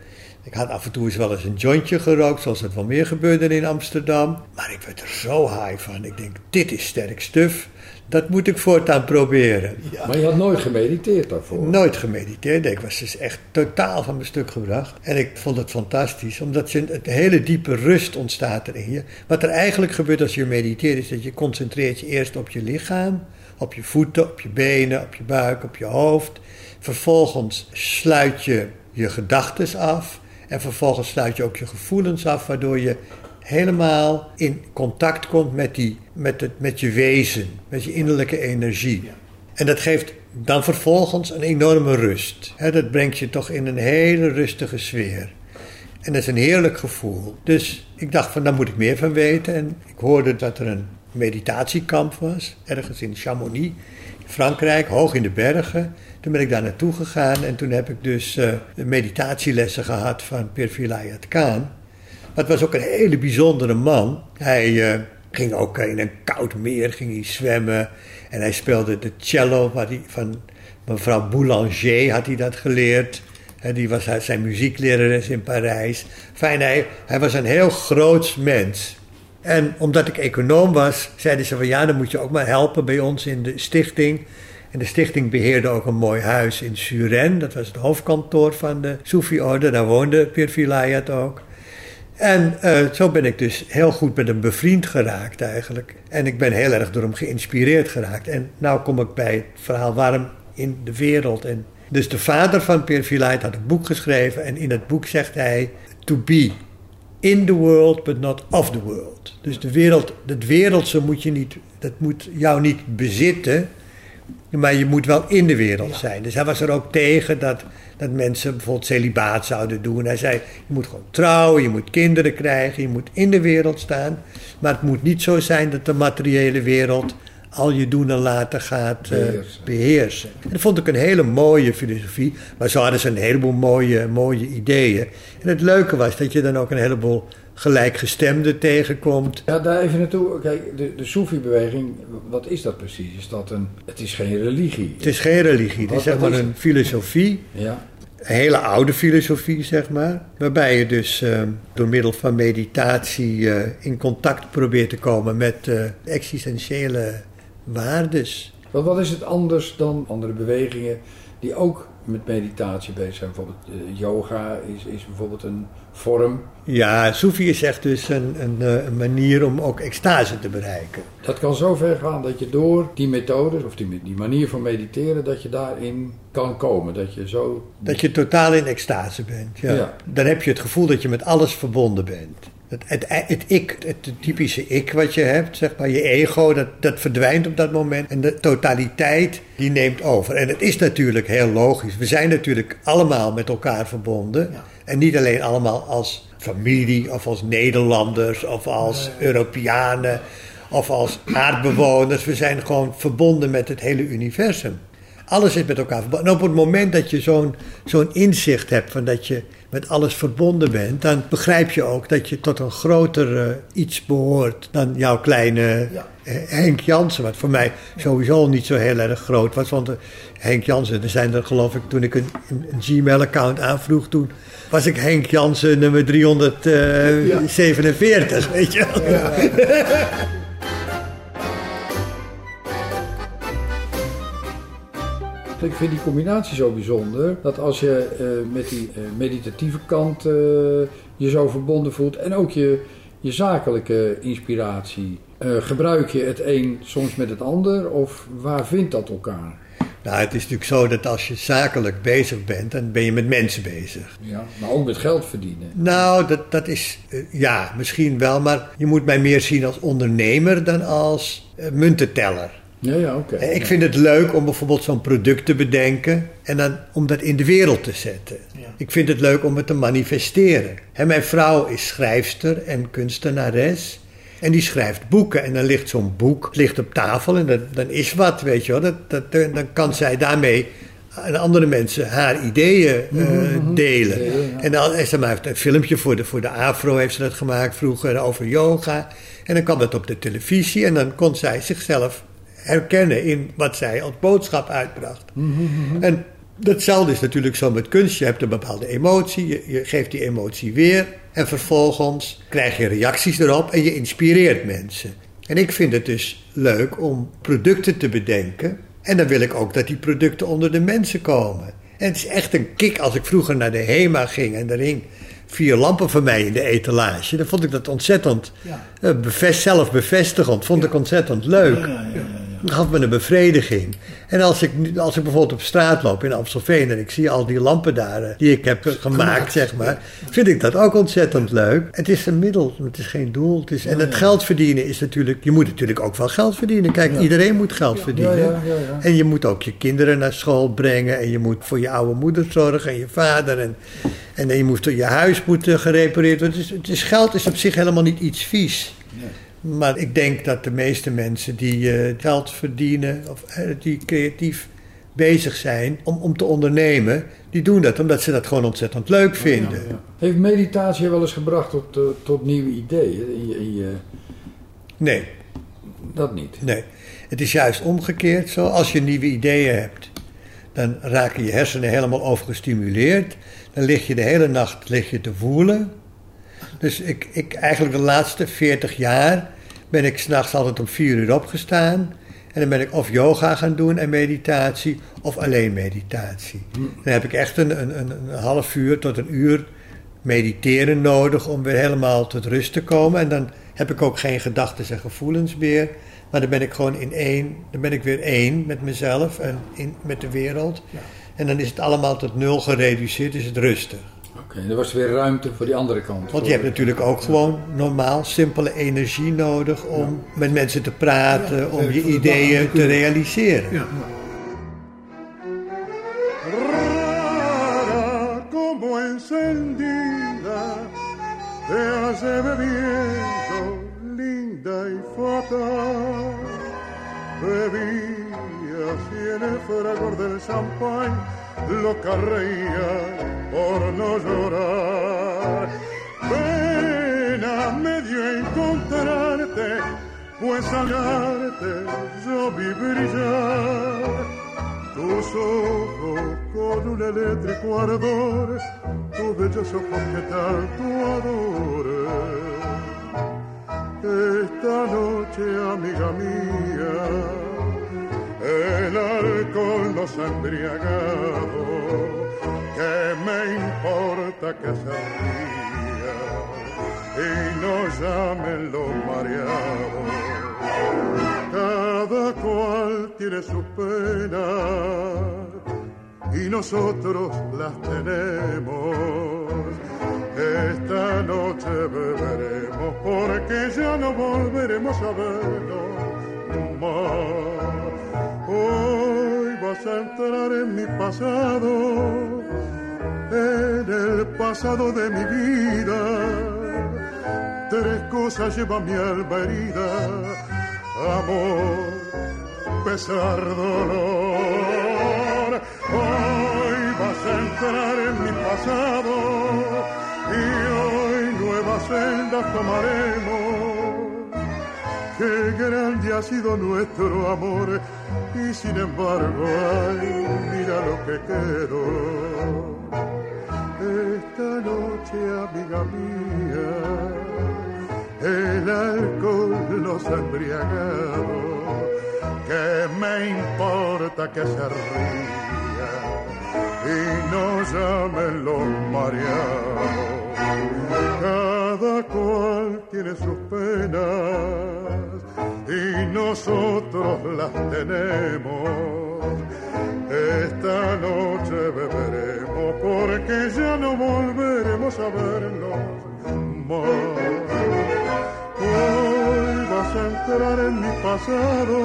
Ik had af en toe eens wel eens een jointje gerookt, zoals het wel meer gebeurde in Amsterdam. Maar ik werd er zo high van. Ik denk, dit is sterk stuf. Dat moet ik voortaan proberen. Ja. Maar je had nooit gemediteerd daarvoor. Nooit gemediteerd. Ik was dus echt totaal van mijn stuk gebracht. En ik vond het fantastisch, omdat je een hele diepe rust ontstaat er in je. Wat er eigenlijk gebeurt als je mediteert, is dat je concentreert je eerst op je lichaam, op je voeten, op je benen, op je buik, op je hoofd. Vervolgens sluit je je gedachten af. En vervolgens sluit je ook je gevoelens af, waardoor je helemaal in contact komt met, die, met, het, met je wezen, met je innerlijke energie. En dat geeft dan vervolgens een enorme rust. Dat brengt je toch in een hele rustige sfeer. En dat is een heerlijk gevoel. Dus ik dacht van, daar moet ik meer van weten. En ik hoorde dat er een meditatiekamp was, ergens in Chamonix, Frankrijk, hoog in de bergen. Toen ben ik daar naartoe gegaan en toen heb ik dus uh, meditatielessen gehad van Pir Vilayat Khan. Maar was ook een hele bijzondere man. Hij uh, ging ook in een koud meer ging hij zwemmen. En hij speelde de cello hij, van mevrouw Boulanger had hij dat geleerd. Die was zijn muzieklerares in Parijs. Fijn, hij, hij was een heel groot mens. En omdat ik econoom was, zeiden ze van ja, dan moet je ook maar helpen bij ons in de stichting. En de stichting beheerde ook een mooi huis in Suren. Dat was het hoofdkantoor van de Soefi-orde. Daar woonde Pir Vilayat ook. En uh, zo ben ik dus heel goed met hem bevriend geraakt eigenlijk. En ik ben heel erg door hem geïnspireerd geraakt. En nou kom ik bij het verhaal waarom in de wereld. En dus de vader van Pir Vilayat had een boek geschreven. En in het boek zegt hij... To be in the world, but not of the world. Dus de wereld, het wereldse moet je niet... Dat moet jou niet bezitten... Maar je moet wel in de wereld zijn. Dus hij was er ook tegen dat, dat mensen bijvoorbeeld celibaat zouden doen. Hij zei, je moet gewoon trouwen, je moet kinderen krijgen, je moet in de wereld staan. Maar het moet niet zo zijn dat de materiële wereld al je doen en laten gaat uh, beheersen. beheersen. En dat vond ik een hele mooie filosofie. Maar zo hadden ze een heleboel mooie, mooie ideeën. En het leuke was dat je dan ook een heleboel gelijkgestemden tegenkomt. Ja, daar even naartoe. Kijk, de, de Soefi-beweging, wat is dat precies? Is dat een, het is geen religie. Het is geen religie, het is zeg maar is een filosofie. Ja. Een hele oude filosofie, zeg maar. Waarbij je dus uh, door middel van meditatie uh, in contact probeert te komen met uh, existentiële waardes. Wat, wat is het anders dan andere bewegingen die ook met meditatie bezig zijn? Bijvoorbeeld yoga is, is bijvoorbeeld een vorm. Ja, Soefi is echt dus een, een, een, manier om ook extase te bereiken. Dat kan zo ver gaan dat je door die methode, of die, die manier van mediteren, dat je daarin kan komen. Dat je zo... Dat je totaal in extase bent, ja. ja. Dan heb je het gevoel dat je met alles verbonden bent. Het, het, het, ik, het typische ik wat je hebt, zeg maar, je ego, dat, dat verdwijnt op dat moment. En de totaliteit, die neemt over. En het is natuurlijk heel logisch. We zijn natuurlijk allemaal met elkaar verbonden. Ja. En niet alleen allemaal als familie of als Nederlanders of als Europeanen of als aardbewoners. We zijn gewoon verbonden met het hele universum. Alles is met elkaar verbonden. En op het moment dat je zo'n zo'n inzicht hebt van dat je met alles verbonden bent, dan begrijp je ook dat je tot een groter eh, iets behoort dan jouw kleine eh, Henk Jansen. Wat voor mij sowieso niet zo heel erg groot was. Want eh, Henk Jansen, er zijn er geloof ik, toen ik een, een, een Gmail-account aanvroeg, toen was ik Henk Jansen nummer 347, weet je wel. Ik vind die combinatie zo bijzonder. Dat als je eh, met die eh, meditatieve kant eh, je zo verbonden voelt. En ook je, je zakelijke inspiratie. eh, gebruik je het een soms met het ander? Of waar vindt dat elkaar? Nou, het is natuurlijk zo dat als je zakelijk bezig bent, dan ben je met mensen bezig. Ja, maar ook met geld verdienen. Nou, dat, dat is, eh, ja, misschien wel, maar je moet mij meer zien als ondernemer dan als eh, muntenteller. Ja, ja, oké. Eh, Ik vind het leuk om bijvoorbeeld zo'n product te bedenken en dan om dat in de wereld te zetten. Ik vind het leuk om het te manifesteren. Mijn vrouw is schrijfster en kunstenares. En die schrijft boeken. En dan ligt zo'n boek ligt op tafel en dan, dan is wat, weet je wel. Dat, dat, dan kan zij daarmee aan andere mensen haar ideeën eh, delen. En dan is ze maar heeft een filmpje voor de, voor de Afro heeft ze dat gemaakt vroeger over yoga. En dan kwam dat op de televisie en dan kon zij zichzelf herkennen in wat zij als boodschap uitbracht. En datzelfde is natuurlijk zo met kunst. Je hebt een bepaalde emotie, je, je geeft die emotie weer en vervolgens krijg je reacties erop en je inspireert mensen. En ik vind het dus leuk om producten te bedenken en dan wil ik ook dat die producten onder de mensen komen. En het is echt een kick als ik vroeger naar de HEMA ging en er hing vier lampen van mij in de etalage. Dan vond ik dat ontzettend eh, bevest, zelfbevestigend, vond ik ontzettend leuk. Dat gaf me een bevrediging. En als ik, als ik bijvoorbeeld op straat loop in Amstelveen en ik zie al die lampen daar eh, die ik heb gemaakt, zeg maar, vind ik dat ook ontzettend leuk. Het is een middel, het is geen doel. Het is, en het geld verdienen is natuurlijk, je moet natuurlijk ook wel geld verdienen. Kijk, iedereen moet geld verdienen. En je moet ook je kinderen naar school brengen en je moet voor je oude moeder zorgen en je vader. En, en je, moet, je huis moet eh, gerepareerd worden. Het is, geld is op zich helemaal niet iets vies. Maar ik denk dat de meeste mensen die eh, geld verdienen, of eh, die creatief bezig zijn om, om te ondernemen, die doen dat omdat ze dat gewoon ontzettend leuk vinden. Heeft meditatie wel eens gebracht tot, eh, tot nieuwe ideeën? In je, in je, Nee, dat niet. nee. Het is juist omgekeerd zo. Als je nieuwe ideeën hebt, dan raken je hersenen helemaal overgestimuleerd. Dan lig je de hele nacht lig je te woelen. Dus ik, ik eigenlijk de laatste 40 jaar ben ik s'nachts altijd om 4 uur opgestaan. En dan ben ik of yoga gaan doen en meditatie, of alleen meditatie. Dan heb ik echt een, een, een, een half uur tot een uur mediteren nodig om weer helemaal tot rust te komen. En dan heb ik ook geen gedachten en gevoelens meer. Maar dan ben ik gewoon in één, dan ben ik weer één met mezelf en in, met de wereld. En dan is het allemaal tot nul gereduceerd, is het rustig. Oké, er was weer ruimte voor die andere kant. Want je hebt natuurlijk ook gewoon normaal simpele energie nodig om met mensen te praten, om je ideeën te realiseren. Ja. rara como encendida, te hace bebiendo, linda y fatal. Bebía así en el fragor del champán, loca reía por no llorar. Pena me dio encontrarte, pues al yo vi brillar. Tus ojos con un eléctrico ardor, tus bellos ojos que tanto adoré. Esta noche, amiga mía, el alcohol nos ha embriagado. ¿Qué me importa que se y nos llamen los mareados? Cada cual tiene su pena y nosotros las tenemos. Esta noche beberemos porque ya no volveremos a vernos más. Hoy vas a entrar en mi pasado, en el pasado de mi vida. Tres cosas lleva mi alma herida, amor, pesar, dolor. Hoy vas a entrar en mi pasado y hoy nuevas sendas tomaremos. Grande ha sido nuestro amor y sin embargo, ay, mira lo que quedó. Esta noche, amiga mía, el alcohol los ha embriagado. ¿Qué me importa que se ría y no llamen los mareados? Cada cual tiene sus penas y nosotros las tenemos. Esta noche beberemos porque ya no volveremos a vernos más. Hoy vas a entrar en mi pasado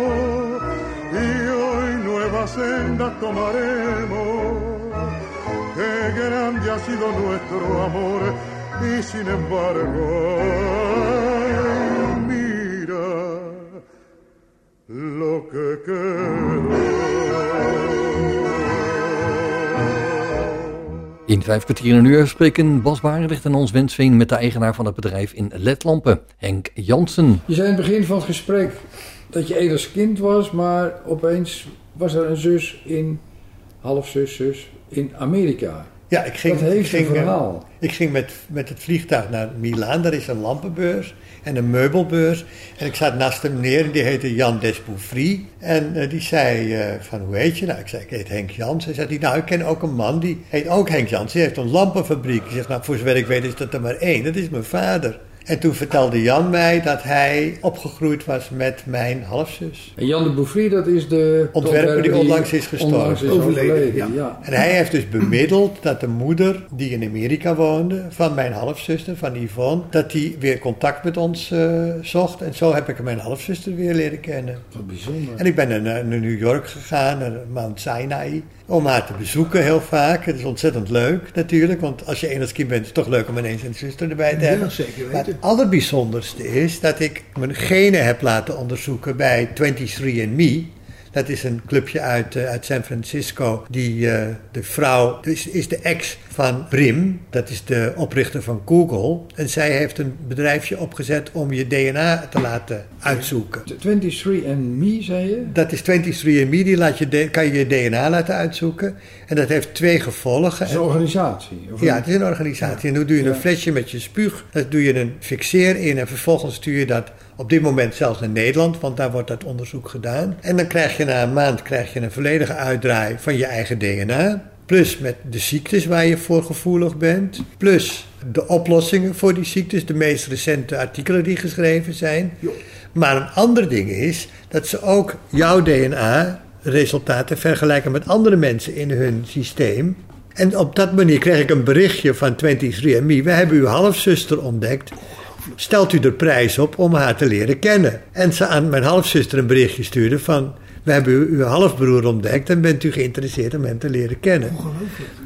y hoy nuevas sendas tomaremos. Qué grande ha sido nuestro amor y sin embargo, lo que quedó. In vijf kwartier een uur spreken Bas Barendrecht en ons Wensveen met de eigenaar van het bedrijf in ledlampen, Henk Jansen. Je zei in het begin van het gesprek dat je edels kind was, maar opeens was er een zus in, half zus, in Amerika. Ja, ik ging, Dat heeft ik ging, een eh, verhaal. Ik ging met, met het vliegtuig naar Milaan. Daar is een lampenbeurs en een meubelbeurs. En ik zat naast een meneer en die heette Jan Desbouvry. En eh, die zei eh, van, hoe heet je? Nou, ik zei, ik heet Henk Jans. Hij zei, nou, ik ken ook een man die heet ook Henk Jans. Die heeft een lampenfabriek. Ik nou, voor zover ik weet is dat er maar één. Dat is mijn vader. En toen vertelde Jan mij dat hij opgegroeid was met mijn halfzus. En Jan de Bouffry, dat is de Ontwerper die onlangs is gestorven. onlangs is Overleden, overleden, ja. ja. En hij heeft dus bemiddeld dat de moeder, die in Amerika woonde, van mijn halfzuster, van Yvonne, dat die weer contact met ons eh, zocht. En zo heb ik mijn halfzuster weer leren kennen. Wat bijzonder. En ik ben naar, naar New York gegaan, naar Mount Sinai, om haar te bezoeken heel vaak. Het is ontzettend leuk natuurlijk, want als je Engels kind bent, is het toch leuk om ineens een zuster erbij te Ja, hebben. Maar het allerbijzonderste is dat ik mijn genen heb laten onderzoeken bij 23andMe. Dat is een clubje uit, eh, uit San Francisco. Die eh, de vrouw is, is de ex van Brim. Dat is de oprichter van Google. En zij heeft een bedrijfje opgezet om je DNA te laten uitzoeken. 23 and Me, zei je? Dat is 23andMe. Die laat je kan je je DNA laten uitzoeken. En dat heeft twee gevolgen. Dat is een organisatie. of Ja, het is een organisatie. En dan doe je een flesje met je spuug. Daar doe je een fixeer in. En vervolgens stuur je dat op dit moment zelfs naar Nederland. Want daar wordt dat onderzoek gedaan. En dan krijg je na een maand krijg je een volledige uitdraai van je eigen DNA. Plus met de ziektes waar je voor gevoelig bent. Plus de oplossingen voor die ziektes. De meest recente artikelen die geschreven zijn. Maar een ander ding is dat ze ook jouw DNA resultaten vergelijken met andere mensen in hun systeem. En op dat manier kreeg ik een berichtje van 23andMe. We hebben uw halfzuster ontdekt. Stelt u er prijs op om haar te leren kennen? En ze aan mijn halfzuster een berichtje stuurde van... We hebben uw, halfbroer ontdekt en bent u geïnteresseerd om hem te leren kennen?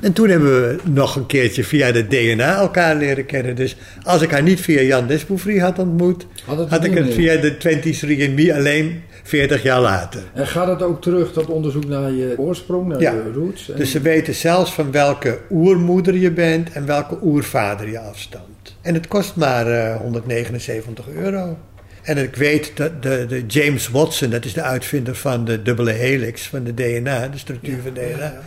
En toen hebben we nog een keertje via de DNA elkaar leren kennen. Dus als ik haar niet via Jan Desbouvry had ontmoet, Had ik het via de 23andMe alleen 40 jaar later. En gaat het ook terug, dat onderzoek naar je oorsprong, naar Ja. je roots? En- Dus ze weten zelfs van welke oermoeder je bent en welke oervader je afstamt. En het kost maar eh, 179 euro. En ik weet dat de, de James Watson, dat is de uitvinder van de dubbele helix, van de DNA, de structuur van DNA.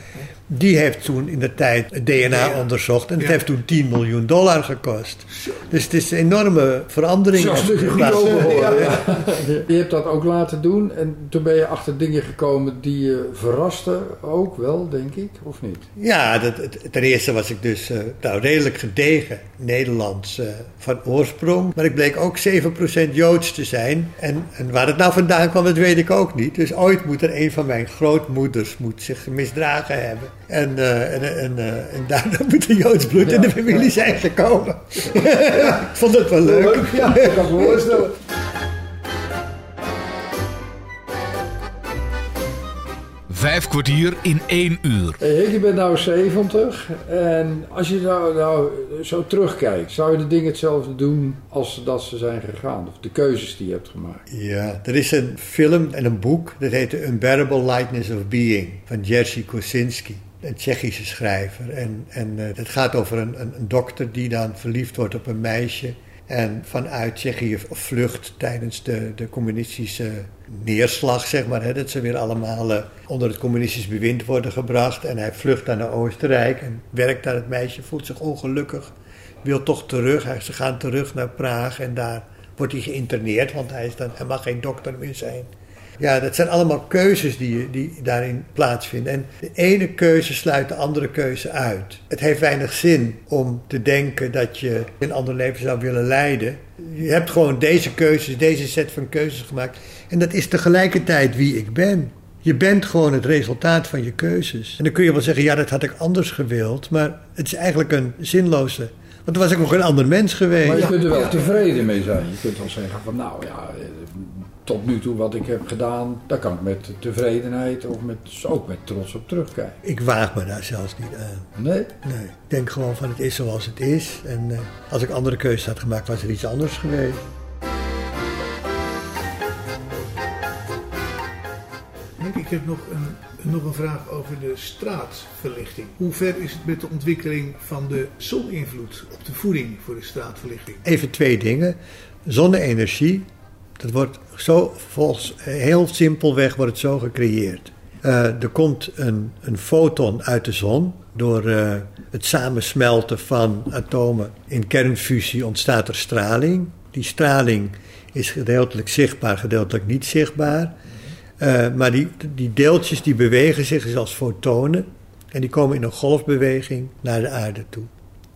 Die heeft toen in de tijd het DNA onderzocht en het heeft toen 10 miljoen dollar gekost. Dus het is een enorme verandering. Zo, heeft stuk geplaatst. goedkoper hoor. Ja. Je hebt dat ook laten doen en toen ben je achter dingen gekomen die je verrasten ook wel, denk ik, of niet? Ja, dat, het- ten eerste was ik dus eh, nou, redelijk gedegen Nederlands eh, van oorsprong. Maar ik bleek ook 7% Joods te zijn. En, en waar het nou vandaan kwam, dat weet ik ook niet. Dus ooit moet er een van mijn grootmoeders moet zich misdragen hebben. En, eh, en, en, eh, en daarna moet er Joods bloed in de familie zijn gekomen. ik vond het wel leuk. Ja, ik kan me voorstellen. Vijf kwartier in één uur. Je bent nou 70 en als je nou, nou zo terugkijkt, zou je de dingen hetzelfde doen als dat ze zijn gegaan? Of de keuzes die je hebt gemaakt? Ja, er is een film en een boek, dat heet The Unbearable Lightness of Being van Jerzy Kosinski. Een Tsjechische schrijver. En, en uh, het gaat over een, een, een dokter die dan verliefd wordt op een meisje. En vanuit Tsjechië vlucht tijdens de, de communistische neerslag, zeg maar. Hè, dat ze weer allemaal uh, onder het communistisch bewind worden gebracht. En hij vlucht naar Oostenrijk en werkt daar. Het meisje voelt zich ongelukkig, wil toch terug. Ze gaan terug naar Praag en daar wordt hij geïnterneerd, want hij, is dan, hij mag geen dokter meer zijn. Ja, dat zijn allemaal keuzes die, die daarin plaatsvinden. En de ene keuze sluit de andere keuze uit. Het heeft weinig zin om te denken dat je een ander leven zou willen leiden. Je hebt gewoon deze keuzes, deze set van keuzes gemaakt. En dat is tegelijkertijd wie ik ben. Je bent gewoon het resultaat van je keuzes. En dan kun je wel zeggen, ja, dat had ik anders gewild. Maar het is eigenlijk een zinloze want dan was ik nog een ander mens geweest. Maar je kunt er wel tevreden mee zijn. Je kunt wel zeggen van nou ja, tot nu toe wat ik heb gedaan, daar kan ik met tevredenheid of met, ook met trots op terugkijken. Ik waag me daar zelfs niet aan. Nee? Nee. Ik denk gewoon van het is zoals het is. En uh, als ik andere keuzes had gemaakt, was er iets anders geweest. Ik heb nog een, nog een vraag over de straatverlichting. Hoe ver is het met de ontwikkeling van de zoninvloed op de voeding voor de straatverlichting? Even twee dingen. Zonne-energie, dat wordt zo, volgens, heel simpelweg wordt het zo gecreëerd. Uh, er komt een, een foton uit de zon. Door uh, het samensmelten van atomen in kernfusie ontstaat er straling. Die straling is gedeeltelijk zichtbaar, gedeeltelijk niet zichtbaar. Uh, maar die, die deeltjes die bewegen zich als fotonen. En die komen in een golfbeweging naar de aarde toe.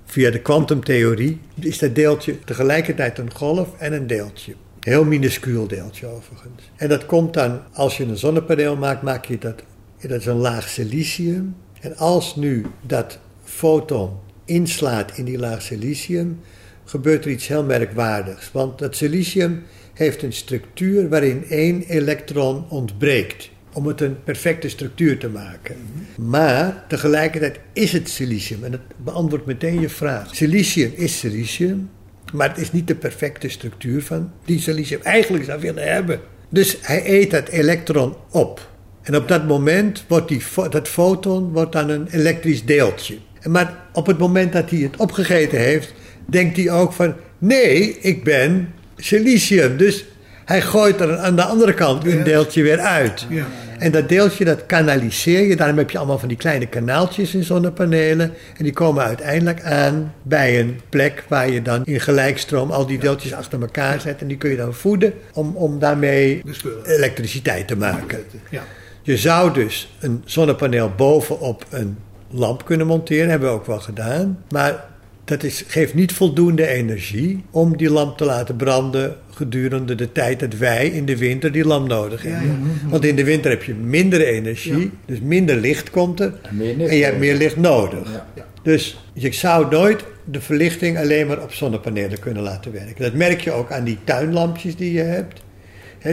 Via de kwantumtheorie is dat deeltje tegelijkertijd een golf en een deeltje. Heel minuscuul deeltje overigens. En dat komt dan, als je een zonnepaneel maakt, maak je dat, dat is een laag silicium. En als nu dat foton inslaat in die laag silicium, gebeurt er iets heel merkwaardigs. Want dat silicium heeft een structuur waarin één elektron ontbreekt. Om het een perfecte structuur te maken. Maar tegelijkertijd is het silicium. En dat beantwoordt meteen je vraag. Silicium is silicium. Maar het is niet de perfecte structuur van die silicium eigenlijk zou willen hebben. Dus hij eet dat elektron op. En op dat moment wordt die, dat foton wordt dan een elektrisch deeltje. Maar op het moment dat hij het opgegeten heeft, denkt hij ook van... Nee, ik ben silicium. Dus hij gooit er aan de andere kant een deeltje weer uit. Ja. En dat deeltje dat kanaliseer je. Daarom heb je allemaal van die kleine kanaaltjes in zonnepanelen. En die komen uiteindelijk aan bij een plek waar je dan in gelijkstroom al die deeltjes achter elkaar zet. En die kun je dan voeden om, om daarmee elektriciteit te maken. Ja. Je zou dus een zonnepaneel bovenop een lamp kunnen monteren. Hebben we ook wel gedaan. Maar dat is, geeft niet voldoende energie om die lamp te laten branden gedurende de tijd dat wij in de winter die lamp nodig hebben. Ja, ja. Want in de winter heb je minder energie, Ja. dus minder licht komt er En meer en licht je hebt meer licht nodig. Ja. Dus je zou nooit de verlichting alleen maar op zonnepanelen kunnen laten werken. Dat merk je ook aan die tuinlampjes die je hebt.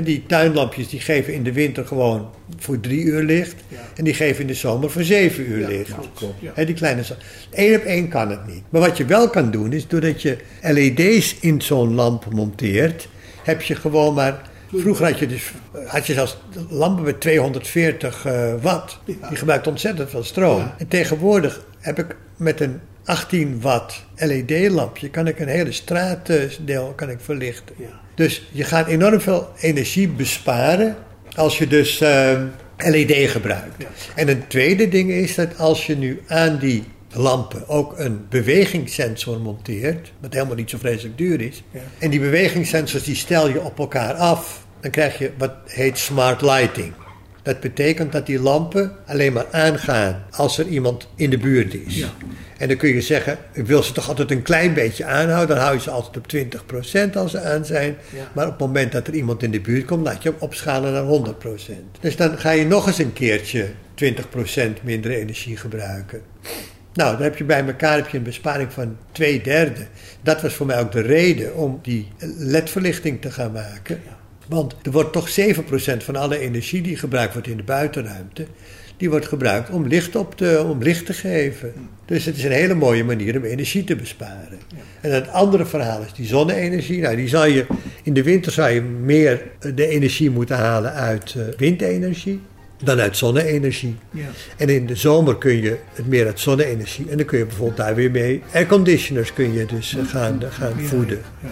Die tuinlampjes die geven in de winter gewoon voor drie uur licht. Ja. En die geven in de zomer voor zeven uur Ja, licht. Ja. Die kleine Eén op één kan het niet. Maar wat je wel kan doen is doordat je LED's in zo'n lamp monteert, heb je gewoon maar. Vroeger had je dus had je zelfs lampen met 240 eh, watt. Die gebruikt ontzettend veel stroom. En tegenwoordig heb ik met een 18 watt LED-lampje kan ik een hele straatdeel kan ik verlichten. Ja. Dus je gaat enorm veel energie besparen als je dus eh, LED gebruikt. Ja. En een tweede ding is dat als je nu aan die lampen ook een bewegingssensor monteert, wat helemaal niet zo vreselijk duur is, Ja. en die bewegingssensors die stel je op elkaar af, dan krijg je wat heet smart lighting. Dat betekent dat die lampen alleen maar aangaan als er iemand in de buurt is. Ja. En dan kun je zeggen, ik wil ze toch altijd een klein beetje aanhouden. Dan hou je ze altijd op 20% als ze aan zijn. Ja. Maar op het moment dat er iemand in de buurt komt, laat je hem opschalen naar 100%. Dus dan ga je nog eens een keertje 20% minder energie gebruiken. Nou, dan heb je bij elkaar heb je een besparing van twee derde. Dat was voor mij ook de reden om die LED-verlichting te gaan maken. Want er wordt toch 7% van alle energie die gebruikt wordt in de buitenruimte, die wordt gebruikt om licht, op te, om licht te geven. Dus het is een hele mooie manier om energie te besparen. En het andere verhaal is die zonne-energie. Nou, die zal je, in de winter zou je meer de energie moeten halen uit uh, windenergie dan uit zonne-energie. Ja. En in de zomer kun je het meer uit zonne-energie. En dan kun je bijvoorbeeld daar weer mee airconditioners kun je dus eh, gaan, gaan Ja, voeden. ja.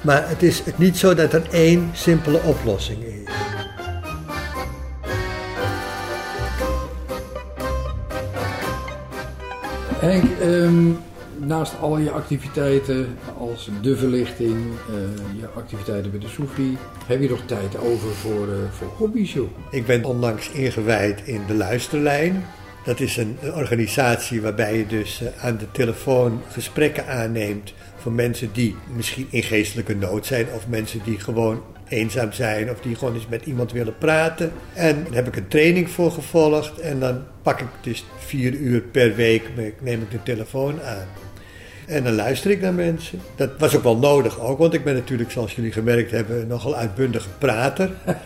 Maar het is niet zo dat er één simpele oplossing is. Henk, ehm, naast al je activiteiten als de verlichting, eh, je activiteiten bij de Soefie, heb je nog tijd over voor, eh, voor hobby's joh? Ik ben onlangs ingewijd in de Luisterlijn. Dat is een, een organisatie waarbij je dus eh, aan de telefoon gesprekken aanneemt voor mensen die misschien in geestelijke nood zijn of mensen die gewoon eenzaam zijn of die gewoon eens met iemand willen praten. En daar heb ik een training voor gevolgd en dan pak ik dus vier uur per week, neem ik de telefoon aan. En dan luister ik naar mensen. Dat was ook wel nodig ook, want ik ben natuurlijk, zoals jullie gemerkt hebben, nogal uitbundige prater.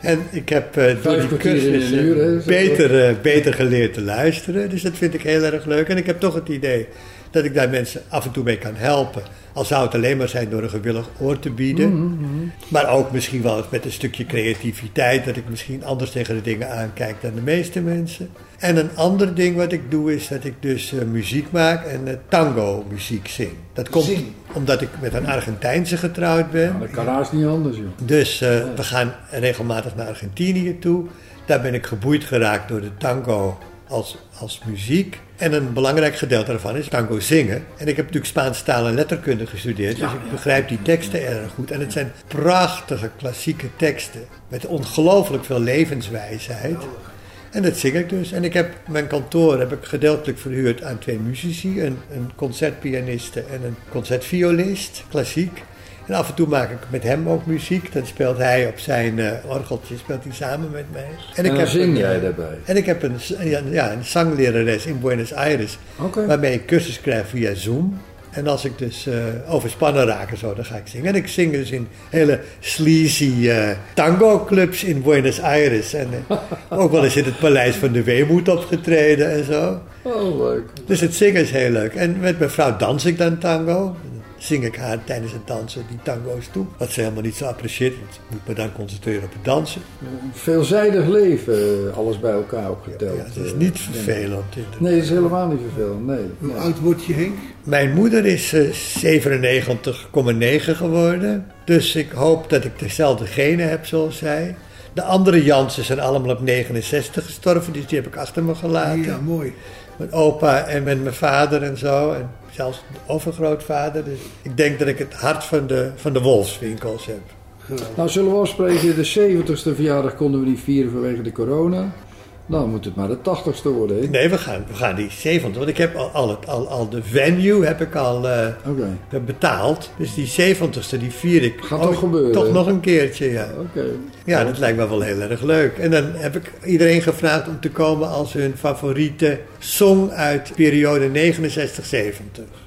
En ik heb eh, door die cursus uur, beter, eh, beter geleerd te luisteren. Dus dat vind ik heel erg leuk. En ik heb toch het idee dat ik daar mensen af en toe mee kan helpen. Al zou het alleen maar zijn door een gewillig oor te bieden. Mhm, Maar ook misschien wel eens met een stukje creativiteit. Dat ik misschien anders tegen de dingen aankijk dan de meeste mensen. En een ander ding wat ik doe is dat ik dus eh, muziek maak en eh, tango muziek zing. Dat komt Zing. omdat ik met een Argentijnse getrouwd ben. Nou, dat kan haast niet anders joh. Dus eh, we gaan regelmatig naar Argentinië toe. Daar ben ik geboeid geraakt door de tango als, als muziek. En een belangrijk gedeelte daarvan is tango zingen. En ik heb natuurlijk Spaans taal en letterkunde gestudeerd. Dus ik begrijp die teksten erg goed. En het zijn prachtige klassieke teksten. Met ongelooflijk veel levenswijsheid. En dat zing ik dus. En ik heb mijn kantoor heb ik gedeeltelijk verhuurd aan twee muzici. Een, een concertpianiste en een concertviolist, klassiek. En af en toe maak ik met hem ook muziek. Dan speelt hij op zijn eh, orgeltje, speelt hij samen met mij. En dan zing een, jij eh, daarbij. En ik heb een, ja, een zanglerares in Buenos Aires. Waarmee ik cursus krijg via Zoom. En als ik dus eh, overspannen raak en zo, dan ga ik zingen. En ik zing dus in hele sleazy eh, tango clubs in Buenos Aires. En ook wel eens in het Paleis van de Weemoed opgetreden en zo. Oh, leuk. Dus het zingen is heel leuk. En met mijn vrouw dans ik dan tango. Zing ik haar tijdens het dansen die tango's toe. Wat ze helemaal niet zo apprecieert. Want ik moet me dan concentreren op het dansen. Een veelzijdig leven, eh, alles bij elkaar opgeteld. Ja, het is eh, niet vervelend. Nee, het is helemaal niet vervelend, nee. Hoe oud word je, Henk? Mijn moeder is eh, 97,9 geworden. Dus ik hoop dat ik dezelfde genen heb zoals zij. De andere Jansen zijn allemaal op 69 gestorven, dus die heb ik achter me gelaten. Ja, mooi. Mijn opa en met mijn vader en zo. En zelfs de overgrootvader. Dus ik denk dat ik het hart van de, van de wolfswinkels heb. Nou, zullen we afspreken, de 70ste verjaardag konden we niet vieren vanwege de corona. Dan moet het maar de 80ste worden, hè? Nee, we gaan, we gaan die 70. Want ik heb al, al, het, al, al de venue heb ik al eh, betaald. Dus die 70ste die vier ik Gaat toch gebeuren? toch nog een keertje. Ja. Oké. Ja, dat lijkt me wel heel erg leuk. En dan heb ik iedereen gevraagd om te komen als hun favoriete song uit periode 69-70.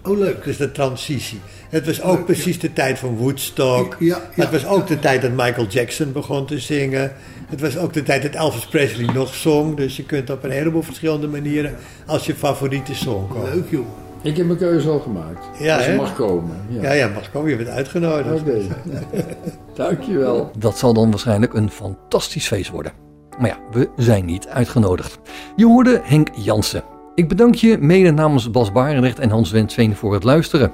Oh, leuk. Dus de transitie. Het was ook Leuk, precies de tijd van Woodstock. Ja, het was ook de tijd dat Michael Jackson begon te zingen. Het was ook de tijd dat Elvis Presley nog zong. Dus je kunt op een heleboel verschillende manieren als je favoriete song komen. Leuk, jongen. Ik heb mijn keuze al gemaakt. Ja, Als je hè? mag komen. Ja. Ja, ja, mag komen. Je bent uitgenodigd. Oké. Dankjewel. Dat zal dan waarschijnlijk een fantastisch feest worden. Maar ja, we zijn niet uitgenodigd. Je hoorde Henk Jansen. Ik bedank je mede namens Bas Barendrecht en Hans Wensveen voor het luisteren.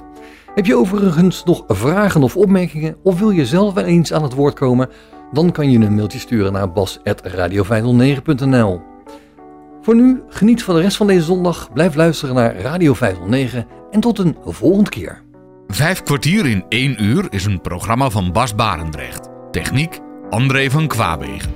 Heb je overigens nog vragen of opmerkingen of wil je zelf wel eens aan het woord komen? Dan kan je een mailtje sturen naar bas.radio509.nl Voor nu, geniet van de rest van deze zondag, blijf luisteren naar Radio 509 en tot een volgende keer. Vijf kwartier in één uur is een programma van Bas Barendrecht. Techniek André van Kwaabegen.